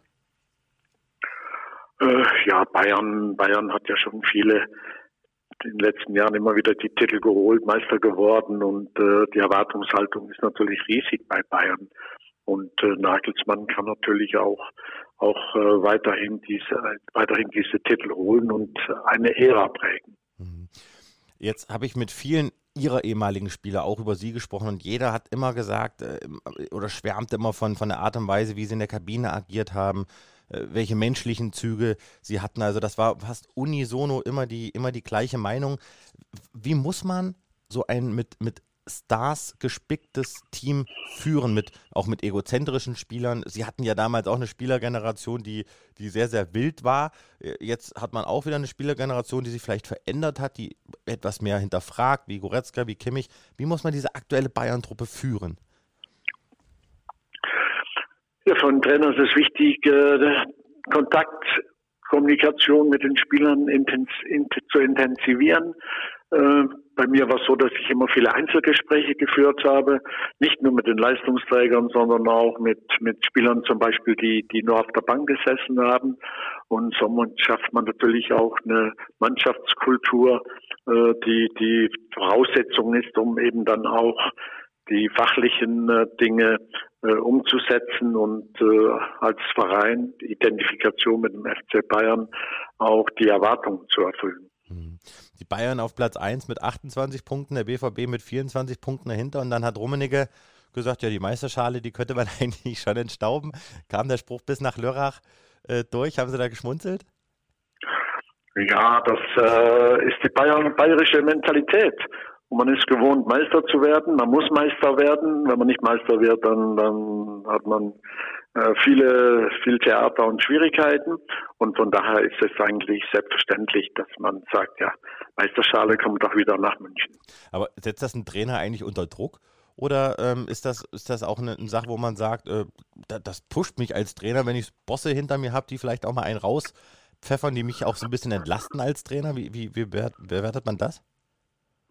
Äh, ja, Bayern, Bayern hat ja schon viele in den letzten Jahren immer wieder die Titel geholt, Meister geworden und äh, die Erwartungshaltung ist natürlich riesig bei Bayern. Und äh, Nagelsmann kann natürlich auch auch äh, weiterhin diese weiterhin diese Titel holen und eine Ära prägen. Mhm. Jetzt habe ich mit vielen ihrer ehemaligen Spieler auch über sie gesprochen und jeder hat immer gesagt äh, oder schwärmt immer von, von der Art und Weise, wie sie in der Kabine agiert haben, äh, welche menschlichen Züge sie hatten. Also das war fast unisono immer die, immer die gleiche Meinung. Wie muss man so ein mit, mit Stars gespicktes Team führen, mit, auch mit egozentrischen Spielern. Sie hatten ja damals auch eine Spielergeneration, die, die sehr, sehr wild war. Äh, jetzt hat man auch wieder eine Spielergeneration, die sich vielleicht verändert hat, die etwas mehr hinterfragt, wie Goretzka, wie Kimmich. Wie muss man diese aktuelle Bayern-Truppe führen? Ja, von Trainer ist es wichtig, äh, Kontakt, Kommunikation mit den Spielern intens, in, zu intensivieren. Äh, bei mir war es so, dass ich immer viele Einzelgespräche geführt habe, nicht nur mit den Leistungsträgern, sondern auch mit, mit Spielern zum Beispiel, die, die nur auf der Bank gesessen haben. Und so schafft man natürlich auch eine Mannschaftskultur, äh, die die Voraussetzung ist, um eben dann auch die fachlichen äh, Dinge umzusetzen und als Verein die Identifikation mit dem FC Bayern auch die Erwartungen zu erfüllen. Die Bayern auf Platz 1 mit 28 Punkten, der BVB mit 24 Punkten dahinter und dann hat Rummenigge gesagt, ja, die Meisterschale, die könnte man [LAUGHS] eigentlich schon entstauben. Kam der Spruch bis nach Lörrach äh, durch? Haben Sie da geschmunzelt? Ja, das äh, ist die Bayern, bayerische Mentalität. Und man ist gewohnt, Meister zu werden. Man muss Meister werden. Wenn man nicht Meister wird, dann, dann hat man äh, viele, viel Theater und Schwierigkeiten. Und von daher ist es eigentlich selbstverständlich, dass man sagt, ja, Meisterschale kommt doch wieder nach München. Aber setzt das ein Trainer eigentlich unter Druck? Oder ähm, ist, das, ist das auch eine, eine Sache, wo man sagt, äh, das, das pusht mich als Trainer, wenn ich Bosse hinter mir habe, die vielleicht auch mal einen rauspfeffern, die mich auch so ein bisschen entlasten als Trainer? Wie, wie, wie bewertet man das?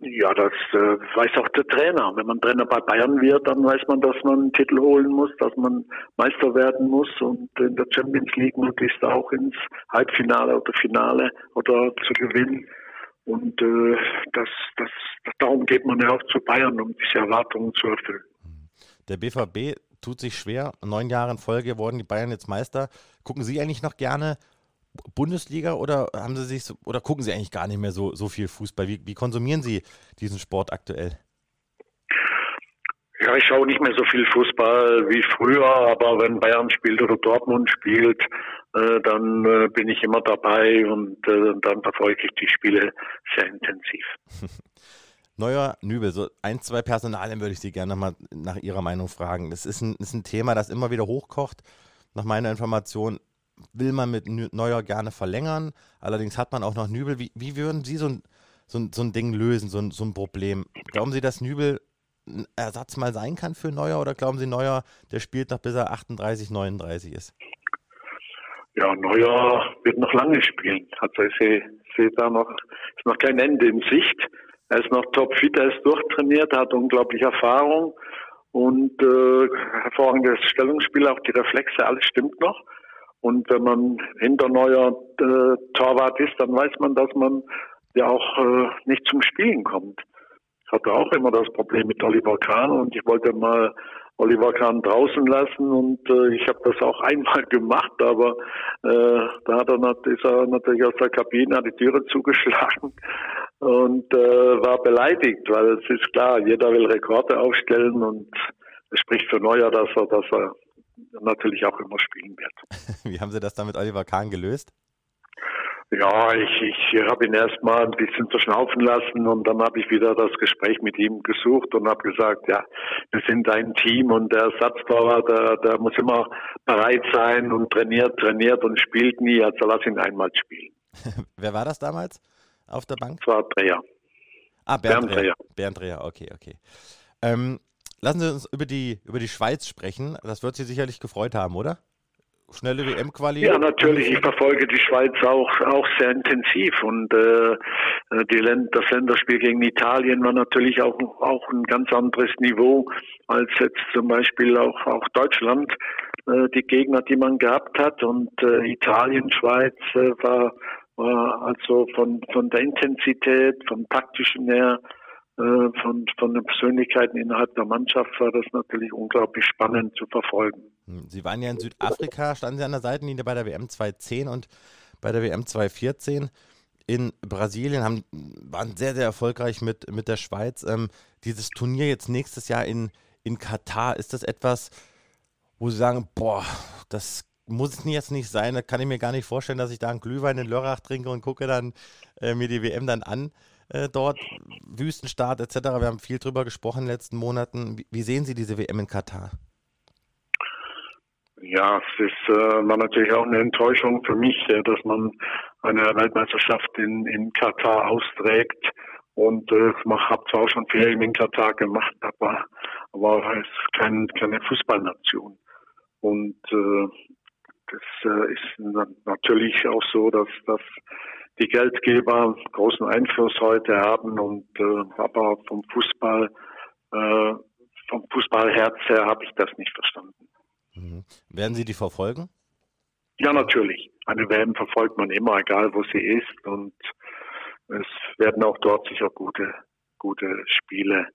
Ja, das äh, weiß auch der Trainer. Wenn man Trainer bei Bayern wird, dann weiß man, dass man einen Titel holen muss, dass man Meister werden muss und in der Champions League möglichst auch ins Halbfinale oder Finale oder zu gewinnen. Und äh, das, das, darum geht man ja auch zu Bayern, um diese Erwartungen zu erfüllen. Der BVB tut sich schwer. Neun Jahre in Folge wurden die Bayern jetzt Meister. Gucken Sie eigentlich noch gerne Bundesliga oder haben Sie sich oder gucken Sie eigentlich gar nicht mehr so, so viel Fußball? Wie, wie konsumieren Sie diesen Sport aktuell? Ja, ich schaue nicht mehr so viel Fußball wie früher, aber wenn Bayern spielt oder Dortmund spielt, äh, dann äh, bin ich immer dabei und äh, dann verfolge ich die Spiele sehr intensiv. [LAUGHS] Neuer Nübel, so ein, zwei Personalien würde ich Sie gerne nochmal nach Ihrer Meinung fragen. Das ist ein, ist ein Thema, das immer wieder hochkocht. Nach meiner Information will man mit Neuer gerne verlängern. Allerdings hat man auch noch Nübel. Wie, wie würden Sie so ein, so, ein, so ein Ding lösen, so ein, so ein Problem? Glauben Sie, dass Nübel ein Ersatz mal sein kann für Neuer oder glauben Sie, Neuer, der spielt noch bis er 38, 39 ist? Ja, Neuer wird noch lange spielen. Also ich sehe, sehe da noch, ist noch kein Ende in Sicht. Er ist noch topfit, er ist durchtrainiert, er hat unglaublich Erfahrung und äh, hervorragendes Stellungsspiel, auch die Reflexe, alles stimmt noch. Und wenn man hinter neuer äh, Torwart ist, dann weiß man, dass man ja auch äh, nicht zum Spielen kommt. Ich hatte auch immer das Problem mit Oliver Kahn und ich wollte mal Oliver Kahn draußen lassen und äh, ich habe das auch [LAUGHS] einmal gemacht, aber äh, da hat er, ist er natürlich aus der Kabine, hat die Türe zugeschlagen und äh, war beleidigt, weil es ist klar, jeder will Rekorde aufstellen und es spricht für Neuer, dass er, dass er natürlich auch immer spielen wird. [LAUGHS] Wie haben Sie das dann mit Oliver Kahn gelöst? Ja, ich, ich habe ihn erst mal ein bisschen verschnaufen lassen und dann habe ich wieder das Gespräch mit ihm gesucht und habe gesagt, ja, wir sind ein Team und der Ersatztorwart, der, der muss immer bereit sein und trainiert, trainiert und spielt nie, also lass ihn einmal spielen. [LAUGHS] Wer war das damals auf der Bank? Das war Dreher. Ah, Bernd, Bernd Dreher. Bernd Dreher, okay, okay. Ähm, lassen Sie uns über die, über die Schweiz sprechen. Das wird Sie sicherlich gefreut haben, oder? schnelle WM-Quali? Ja, natürlich. Ich verfolge die Schweiz auch, auch sehr intensiv und äh, Länd das Länderspiel gegen Italien war natürlich auch, auch ein ganz anderes Niveau als jetzt zum Beispiel auch, auch Deutschland, äh, die Gegner, die man gehabt hat und äh, Italien, Schweiz äh, war, war also von, von der Intensität, vom taktischen her, von, von den Persönlichkeiten innerhalb der Mannschaft war das natürlich unglaublich spannend zu verfolgen. Hm, Sie waren ja in Südafrika, standen Sie an der Seitenlinie bei der WM 2010 und bei der WM 2014 in Brasilien, haben, waren sehr, sehr erfolgreich mit, mit der Schweiz. Ähm, dieses Turnier jetzt nächstes Jahr in, in Katar, ist das etwas, wo Sie sagen, boah, das muss es jetzt nicht sein, da kann ich mir gar nicht vorstellen, dass ich da einen Glühwein in Lörrach trinke und gucke dann äh, mir die WM dann an. Äh, dort, Wüstenstaat etc. Wir haben viel drüber gesprochen in den letzten Monaten. Wie, wie sehen Sie diese WM in Katar? Ja, es ist, äh, war natürlich auch eine Enttäuschung für mich, äh, dass man eine Weltmeisterschaft in, in Katar austrägt. Und äh, ich habe zwar auch schon Ferien in Katar gemacht, aber, aber es ist kein, keine Fußballnation. Und äh, das äh, ist natürlich auch so, dass, dass die Geldgeber großen Einfluss heute haben und äh, aber vom Fußball, äh, vom Fußballherz her habe ich das nicht verstanden. Mhm. Werden Sie die verfolgen? Ja, natürlich. Eine WM verfolgt man immer, egal wo sie ist. Und es werden auch dort sicher gute, gute Spiele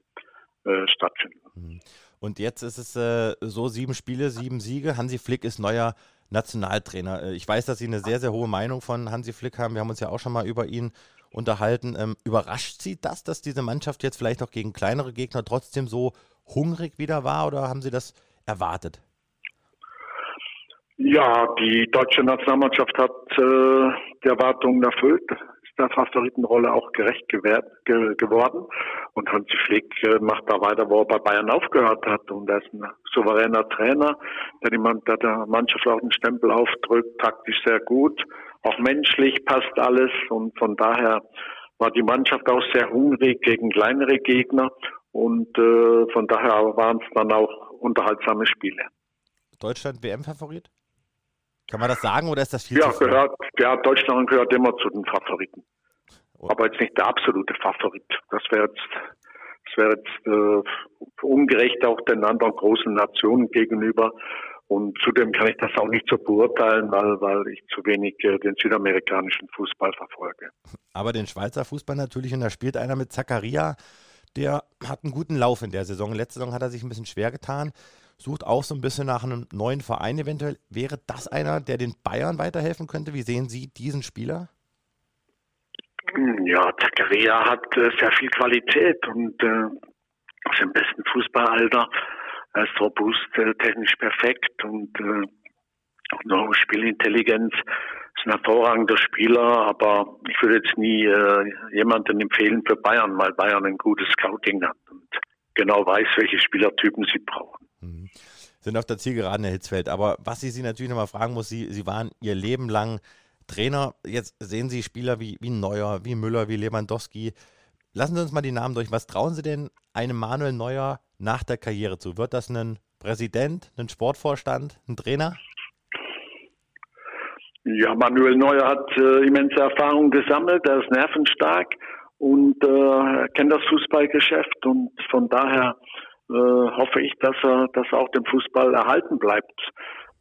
äh, stattfinden. Mhm. Und jetzt ist es äh, so, sieben Spiele, sieben Siege. Hansi Flick ist neuer Nationaltrainer. Äh, ich weiß, dass Sie eine sehr, sehr hohe Meinung von Hansi Flick haben. Wir haben uns ja auch schon mal über ihn unterhalten. Ähm, überrascht Sie das, dass diese Mannschaft jetzt vielleicht auch gegen kleinere Gegner trotzdem so hungrig wieder war oder haben Sie das erwartet? Ja, die deutsche Nationalmannschaft hat äh, die Erwartungen erfüllt, der Favoritenrolle auch gerecht gewährt, ge geworden. Und Hansi Flick äh, macht da weiter, wo er bei Bayern aufgehört hat. Und er ist ein souveräner Trainer, der, die, der der Mannschaft auch einen Stempel aufdrückt, taktisch sehr gut. Auch menschlich passt alles. Und von daher war die Mannschaft auch sehr hungrig gegen kleinere Gegner. Und äh, von daher waren es dann auch unterhaltsame Spiele. Deutschland WM-Favorit? Kann man das sagen oder ist das viel ja, zu gehört, Ja, Deutschland gehört immer zu den Favoriten. Oh. Aber jetzt nicht der absolute Favorit. Das wäre jetzt, das wäre jetzt äh, ungerecht auch den anderen großen Nationen gegenüber. Und zudem kann ich das auch nicht so beurteilen, weil, weil ich zu wenig äh, den südamerikanischen Fußball verfolge. Aber den Schweizer Fußball natürlich, und da spielt einer mit Zakaria, der hat einen guten Lauf in der Saison. Letzte Saison hat er sich ein bisschen schwer getan sucht auch so ein bisschen nach einem neuen Verein eventuell. Wäre das einer, der den Bayern weiterhelfen könnte? Wie sehen Sie diesen Spieler? Ja, Zakaria hat äh, sehr viel Qualität und äh, ist im besten Fußballalter. Er ist robust, äh, technisch perfekt und äh, noch Spielintelligenz. Ist ein hervorragender Spieler, aber ich würde jetzt nie äh, jemanden empfehlen für Bayern, weil Bayern ein gutes Scouting hat und genau weiß, welche Spielertypen sie brauchen. Mhm. Sind auf der Zielgeraden, Herr Hitzfeld. Aber was ich Sie natürlich nochmal fragen muss, Sie, Sie waren Ihr Leben lang Trainer. Jetzt sehen Sie Spieler wie, wie Neuer, wie Müller, wie Lewandowski. Lassen Sie uns mal die Namen durch. Was trauen Sie denn einem Manuel Neuer nach der Karriere zu? Wird das ein Präsident, ein Sportvorstand, ein Trainer? Ja, Manuel Neuer hat äh, immense Erfahrung gesammelt, er ist nervenstark und äh, kennt das Fußballgeschäft und von daher hoffe ich, dass er, dass er auch dem Fußball erhalten bleibt.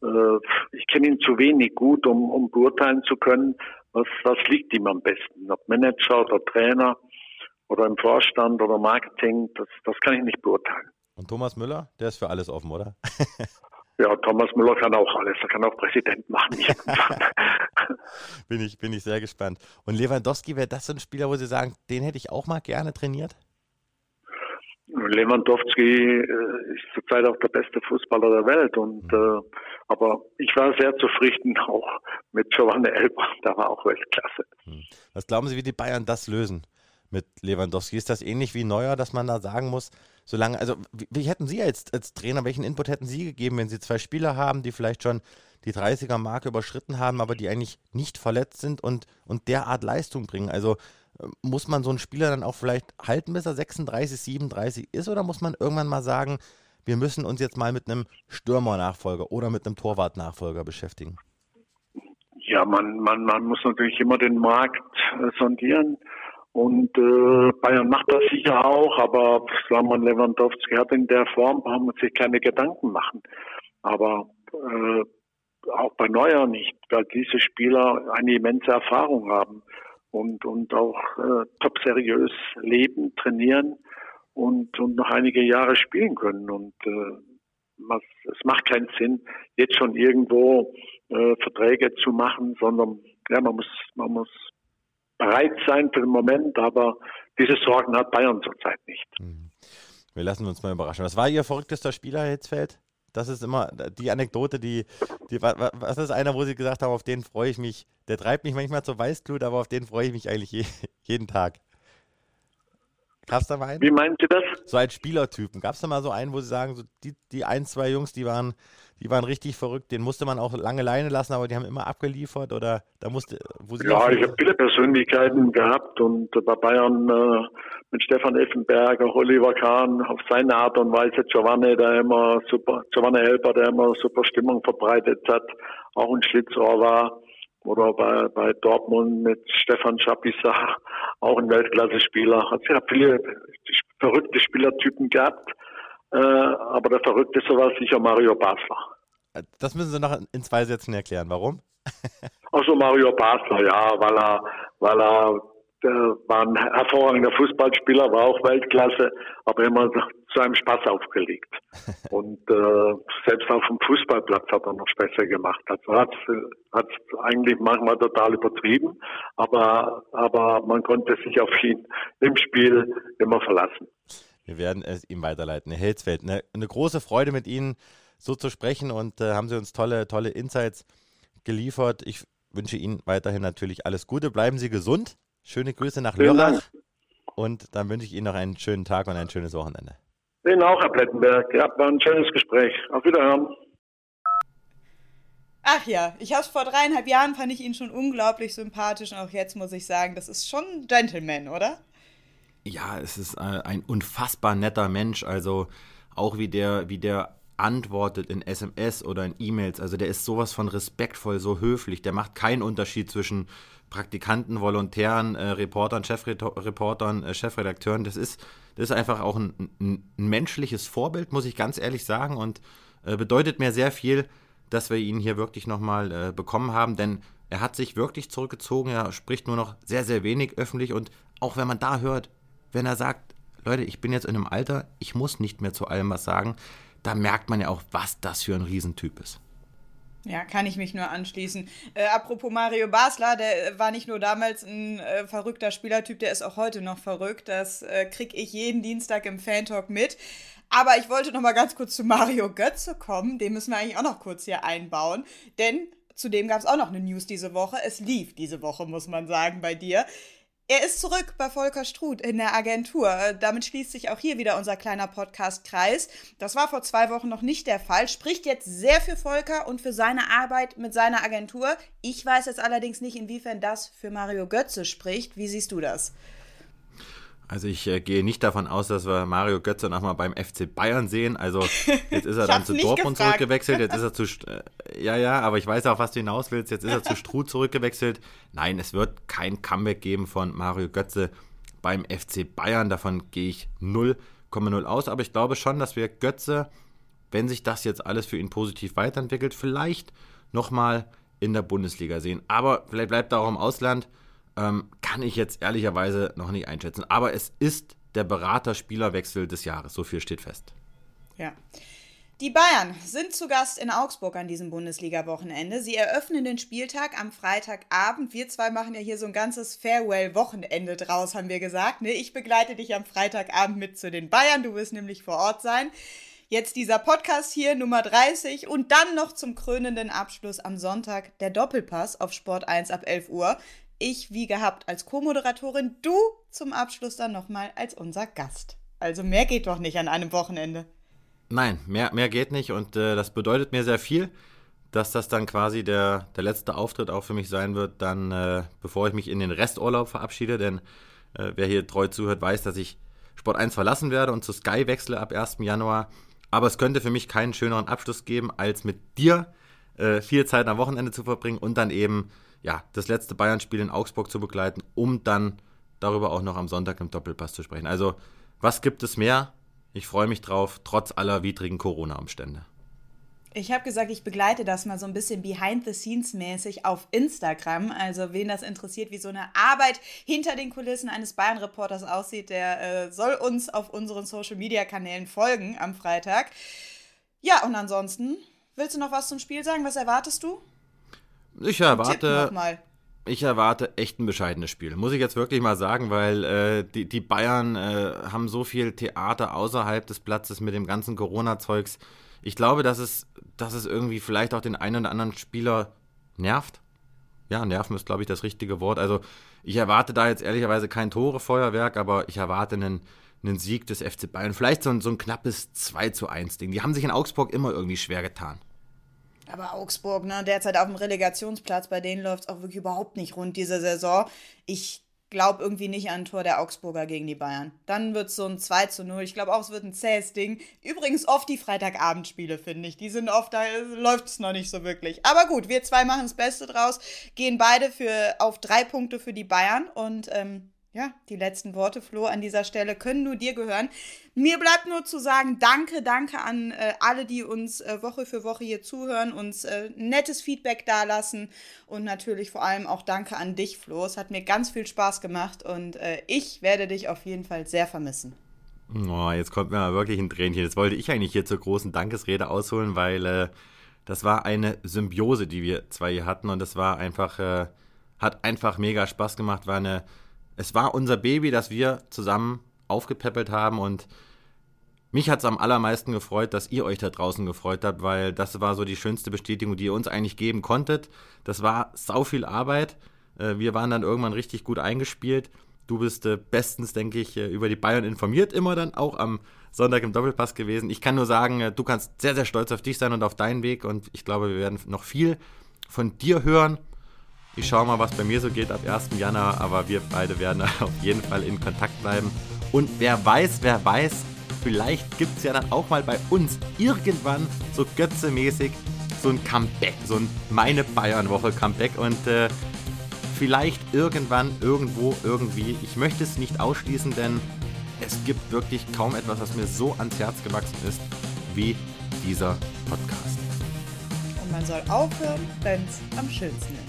Äh, ich kenne ihn zu wenig gut, um, um beurteilen zu können, was, was liegt ihm am besten. Ob Manager oder Trainer oder im Vorstand oder Marketing, das, das kann ich nicht beurteilen. Und Thomas Müller, der ist für alles offen, oder? [LAUGHS] Ja, Thomas Müller kann auch alles. Er kann auch Präsident machen. [LAUGHS] bin, ich, bin ich sehr gespannt. Und Lewandowski, wäre das so ein Spieler, wo Sie sagen, den hätte ich auch mal gerne trainiert? Lewandowski äh, ist zurzeit auch der beste Fußballer der Welt und äh, aber ich war sehr zufrieden [LAUGHS] auch mit Giovanni Elber, da war auch Weltklasse. Hm. Was glauben Sie, wie die Bayern das lösen mit Lewandowski? Ist das ähnlich wie Neuer, dass man da sagen muss, solange, also wie, wie hätten Sie als, als Trainer, welchen Input hätten Sie gegeben, wenn Sie zwei Spieler haben, die vielleicht schon die 30er-Marke überschritten haben, aber die eigentlich nicht verletzt sind und, und derart Leistung bringen? Also muss man so einen Spieler dann auch vielleicht halten, bis er 36, 37 ist? Oder muss man irgendwann mal sagen, wir müssen uns jetzt mal mit einem Stürmer-Nachfolger oder mit einem Torwart-Nachfolger beschäftigen? Ja, man, man, man muss natürlich immer den Markt äh, sondieren. Und äh, Bayern macht das sicher auch, aber wir, Lewandowski hat in der Form, brauchen wir sich keine Gedanken machen. Aber äh, auch bei Neuer nicht, weil diese Spieler eine immense Erfahrung haben und, und auch äh, top seriös leben, trainieren und, und noch einige Jahre spielen können. Und äh, was, es macht keinen Sinn, jetzt schon irgendwo äh, Verträge zu machen, sondern ja, man muss, man muss bereit sein für den Moment, aber diese Sorgen hat Bayern zurzeit nicht. Mhm. Wir lassen uns mal überraschen. Was war Ihr verrücktester Spieler, Hitzfeld? Das ist immer die Anekdote, die, die was ist einer, wo Sie gesagt haben, auf den freue ich mich. Der treibt mich manchmal zur Weißglut, aber auf den freue ich mich eigentlich je, [LAUGHS] jeden Tag. Gab es da mal einen? Wie meinen Sie das? So ein Spielertypen. Gab es da mal so einen, wo Sie sagen, so die, die ein, zwei Jungs, die waren, die waren richtig verrückt, den musste man auch lange Leine lassen, aber die haben immer abgeliefert oder da musste. ja, ich habe viele Persönlichkeiten gehabt und bei Bayern äh, mit Stefan Effenberger, Oliver Kahn, auf seine Art und Weise Giovanni, der immer super, Giovanni Helper, der immer super Stimmung verbreitet hat, auch ein Schlitzrohr war. Oder bei, bei Dortmund mit Stefan Schapisa, auch ein Weltklasse-Spieler. Hat sehr viele verrückte Spielertypen gehabt. Äh, aber der Verrückteste war sicher Mario Basler. Das müssen Sie noch in zwei Sätzen erklären. Warum? Also Mario Basler, ja, weil er, weil er der war ein hervorragender Fußballspieler, war auch Weltklasse, aber immer zu einem Spaß aufgelegt. [LAUGHS] Und äh, selbst auf dem Fußballplatz hat er noch besser gemacht. Also hat hat eigentlich manchmal total übertrieben, aber aber man konnte sich auf ihn im Spiel immer verlassen. Wir werden es ihm weiterleiten. Herr Hilsfeld, eine, eine große Freude mit Ihnen so zu sprechen und äh, haben Sie uns tolle tolle Insights geliefert. Ich wünsche Ihnen weiterhin natürlich alles Gute. Bleiben Sie gesund. Schöne Grüße nach Lörrach. Und dann wünsche ich Ihnen noch einen schönen Tag und ein schönes Wochenende. Ihnen auch, Herr Plettenberg. Ja, war ein schönes Gespräch. Auf Wiederhören. Ach ja, ich habe es vor dreieinhalb Jahren, fand ich ihn schon unglaublich sympathisch. Und auch jetzt muss ich sagen, das ist schon ein Gentleman, oder? Ja, es ist äh, ein unfassbar netter Mensch. Also auch wie der, wie der antwortet in SMS oder in E-Mails. Also der ist sowas von respektvoll, so höflich. Der macht keinen Unterschied zwischen Praktikanten, Volontären, äh, Reportern, Chefreportern, äh, Chefredakteuren. Das ist, das ist einfach auch ein, ein, ein, menschliches Vorbild, muss ich ganz ehrlich sagen. Und äh, bedeutet mir sehr viel, dass wir ihn hier wirklich nochmal äh, bekommen haben. Denn er hat sich wirklich zurückgezogen. Er spricht nur noch sehr, sehr wenig öffentlich. Und auch wenn man da hört, wenn er sagt, Leute, ich bin jetzt in einem Alter, ich muss nicht mehr zu allem was sagen, da merkt man ja auch, was das für ein Riesentyp ist. Ja, kann ich mich nur anschließen. Äh, apropos Mario Basler, der war nicht nur damals ein äh, verrückter Spielertyp, der ist auch heute noch verrückt. Das äh, kriege ich jeden Dienstag im Fantalk mit. Aber ich wollte noch mal ganz kurz zu Mario Götze kommen. Den müssen wir eigentlich auch noch kurz hier einbauen. Denn zudem gab es auch noch eine News diese Woche. Es lief diese Woche, muss man sagen, bei dir. Er ist zurück bei Volker Struth in der Agentur. Damit schließt sich auch hier wieder unser kleiner Podcast-Kreis. Das war vor zwei Wochen noch nicht der Fall. Spricht jetzt sehr für Volker und für seine Arbeit mit seiner Agentur. Ich weiß jetzt allerdings nicht, inwiefern das für Mario Götze spricht. Wie siehst du das? Also ich äh, gehe nicht davon aus, dass wir Mario Götze nochmal beim FC Bayern sehen. Also [LAUGHS] jetzt ist er dann zu Dortmund gefragt. zurückgewechselt, jetzt ist er zu [LAUGHS] ja ja, aber ich weiß auch, was du hinaus willst. Jetzt ist er zu Struh zurückgewechselt. Nein, es wird kein Comeback geben von Mario Götze beim FC Bayern. Davon gehe ich 0,0 aus. Aber ich glaube schon, dass wir Götze, wenn sich das jetzt alles für ihn positiv weiterentwickelt, vielleicht nochmal in der Bundesliga sehen. Aber vielleicht bleibt er auch im Ausland ähm, kann ich jetzt ehrlicherweise noch nicht einschätzen. Aber es ist der Berater-Spielerwechsel des Jahres. So viel steht fest. Ja. Die Bayern sind zu Gast in Augsburg an diesem Bundesliga-Wochenende. Sie eröffnen den Spieltag am Freitagabend. Wir zwei machen ja hier so ein ganzes Farewell-Wochenende draus, haben wir gesagt. Ne? Ich begleite dich am Freitagabend mit zu den Bayern. Du wirst nämlich vor Ort sein. Jetzt dieser Podcast hier, Nummer 30. Und dann noch zum krönenden Abschluss am Sonntag der Doppelpass auf Sport 1 ab 11 Uhr. Ich, wie gehabt, als Co-Moderatorin, du zum Abschluss dann nochmal als unser Gast. Also mehr geht doch nicht an einem Wochenende. Nein, mehr, mehr geht nicht und äh, das bedeutet mir sehr viel, dass das dann quasi der, der letzte Auftritt auch für mich sein wird, dann äh, bevor ich mich in den Resturlaub verabschiede, denn äh, wer hier treu zuhört, weiß, dass ich Sport 1 verlassen werde und zu Sky wechsle ab 1. Januar. Aber es könnte für mich keinen schöneren Abschluss geben, als mit dir äh, viel Zeit am Wochenende zu verbringen und dann eben ja, das letzte Bayern-Spiel in Augsburg zu begleiten, um dann darüber auch noch am Sonntag im Doppelpass zu sprechen. Also, was gibt es mehr? Ich freue mich drauf, trotz aller widrigen Corona-Umstände. Ich habe gesagt, ich begleite das mal so ein bisschen behind-the-scenes-mäßig auf Instagram. Also wen das interessiert, wie so eine Arbeit hinter den Kulissen eines Bayern-Reporters aussieht, der äh, soll uns auf unseren Social-Media-Kanälen folgen am Freitag. Ja, und ansonsten, willst du noch was zum Spiel sagen? Was erwartest du? Ich erwarte ich erwarte echt ein bescheidenes Spiel. Muss ich jetzt wirklich mal sagen, weil äh, die, die Bayern äh, haben so viel Theater außerhalb des Platzes mit dem ganzen Corona-Zeugs. Ich glaube, dass es, dass es irgendwie vielleicht auch den einen oder anderen Spieler nervt. Ja, nerven ist, glaube ich, das richtige Wort. Also ich erwarte da jetzt ehrlicherweise kein Tore-Feuerwerk, aber ich erwarte einen, einen Sieg des FC Bayern. Vielleicht so ein, so ein knappes 2 zu 1 Ding. Die haben sich in Augsburg immer irgendwie schwer getan. Aber Augsburg, ne, derzeit auf dem Relegationsplatz, bei denen läuft es auch wirklich überhaupt nicht rund diese Saison. Ich glaube irgendwie nicht an ein Tor der Augsburger gegen die Bayern. Dann wird es so ein 2 zu 0. Ich glaube auch, es wird ein zähes Ding. Übrigens oft die Freitagabendspiele, finde ich. Die sind oft, da läuft es noch nicht so wirklich. Aber gut, wir zwei machen das Beste draus, gehen beide für, auf drei Punkte für die Bayern und ähm, ja, die letzten Worte, Flo, an dieser Stelle können nur dir gehören. Mir bleibt nur zu sagen, danke, danke an äh, alle, die uns äh, Woche für Woche hier zuhören, uns äh, nettes Feedback dalassen und natürlich vor allem auch danke an dich, Flo. Es hat mir ganz viel Spaß gemacht und äh, ich werde dich auf jeden Fall sehr vermissen. Oh, jetzt kommt mir mal wirklich ein Tränchen. Jetzt wollte ich eigentlich hier zur großen Dankesrede ausholen, weil äh, das war eine Symbiose, die wir zwei hier hatten und das war einfach, äh, hat einfach mega Spaß gemacht, war eine es war unser Baby, das wir zusammen aufgepäppelt haben und mich hat es am allermeisten gefreut, dass ihr euch da draußen gefreut habt, weil das war so die schönste Bestätigung, die ihr uns eigentlich geben konntet. Das war sau viel Arbeit. Äh, wir waren dann irgendwann richtig gut eingespielt. Du bist äh, bestens, denke ich, äh, über die Bayern informiert, immer dann auch am Sonntag im Doppelpass gewesen. Ich kann nur sagen, du kannst sehr, sehr stolz auf dich sein und auf deinen Weg und ich glaube, wir werden noch viel von dir hören ich schaue mal, was bei mir so geht ab 1. Januar, aber wir beide werden [LAUGHS] auf jeden Fall in Kontakt bleiben. Und wer weiß, wer weiß, vielleicht gibt es ja dann auch mal bei uns irgendwann so götzemäßig so ein Comeback, so ein Meine Bayern-Woche Comeback und äh, vielleicht irgendwann, irgendwo, irgendwie. Ich möchte es nicht ausschließen, denn es gibt wirklich kaum etwas, was mir so ans Herz gewachsen ist wie dieser Podcast. Und man soll aufhören, wenn es am schönsten ist.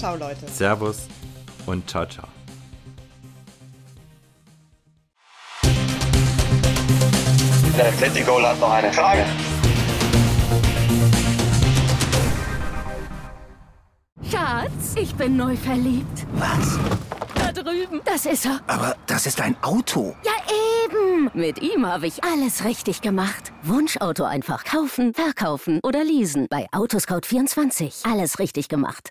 Ciao, Leute. Servus und ciao, ciao. Der Atletico hat noch eine Frage. Schatz, ich bin neu verliebt. Was? Da drüben. Das ist er. Aber das ist ein Auto. Ja, eben. Mit ihm habe ich alles richtig gemacht. Wunschauto einfach kaufen, verkaufen oder leasen. Bei Autoscout24. Alles richtig gemacht.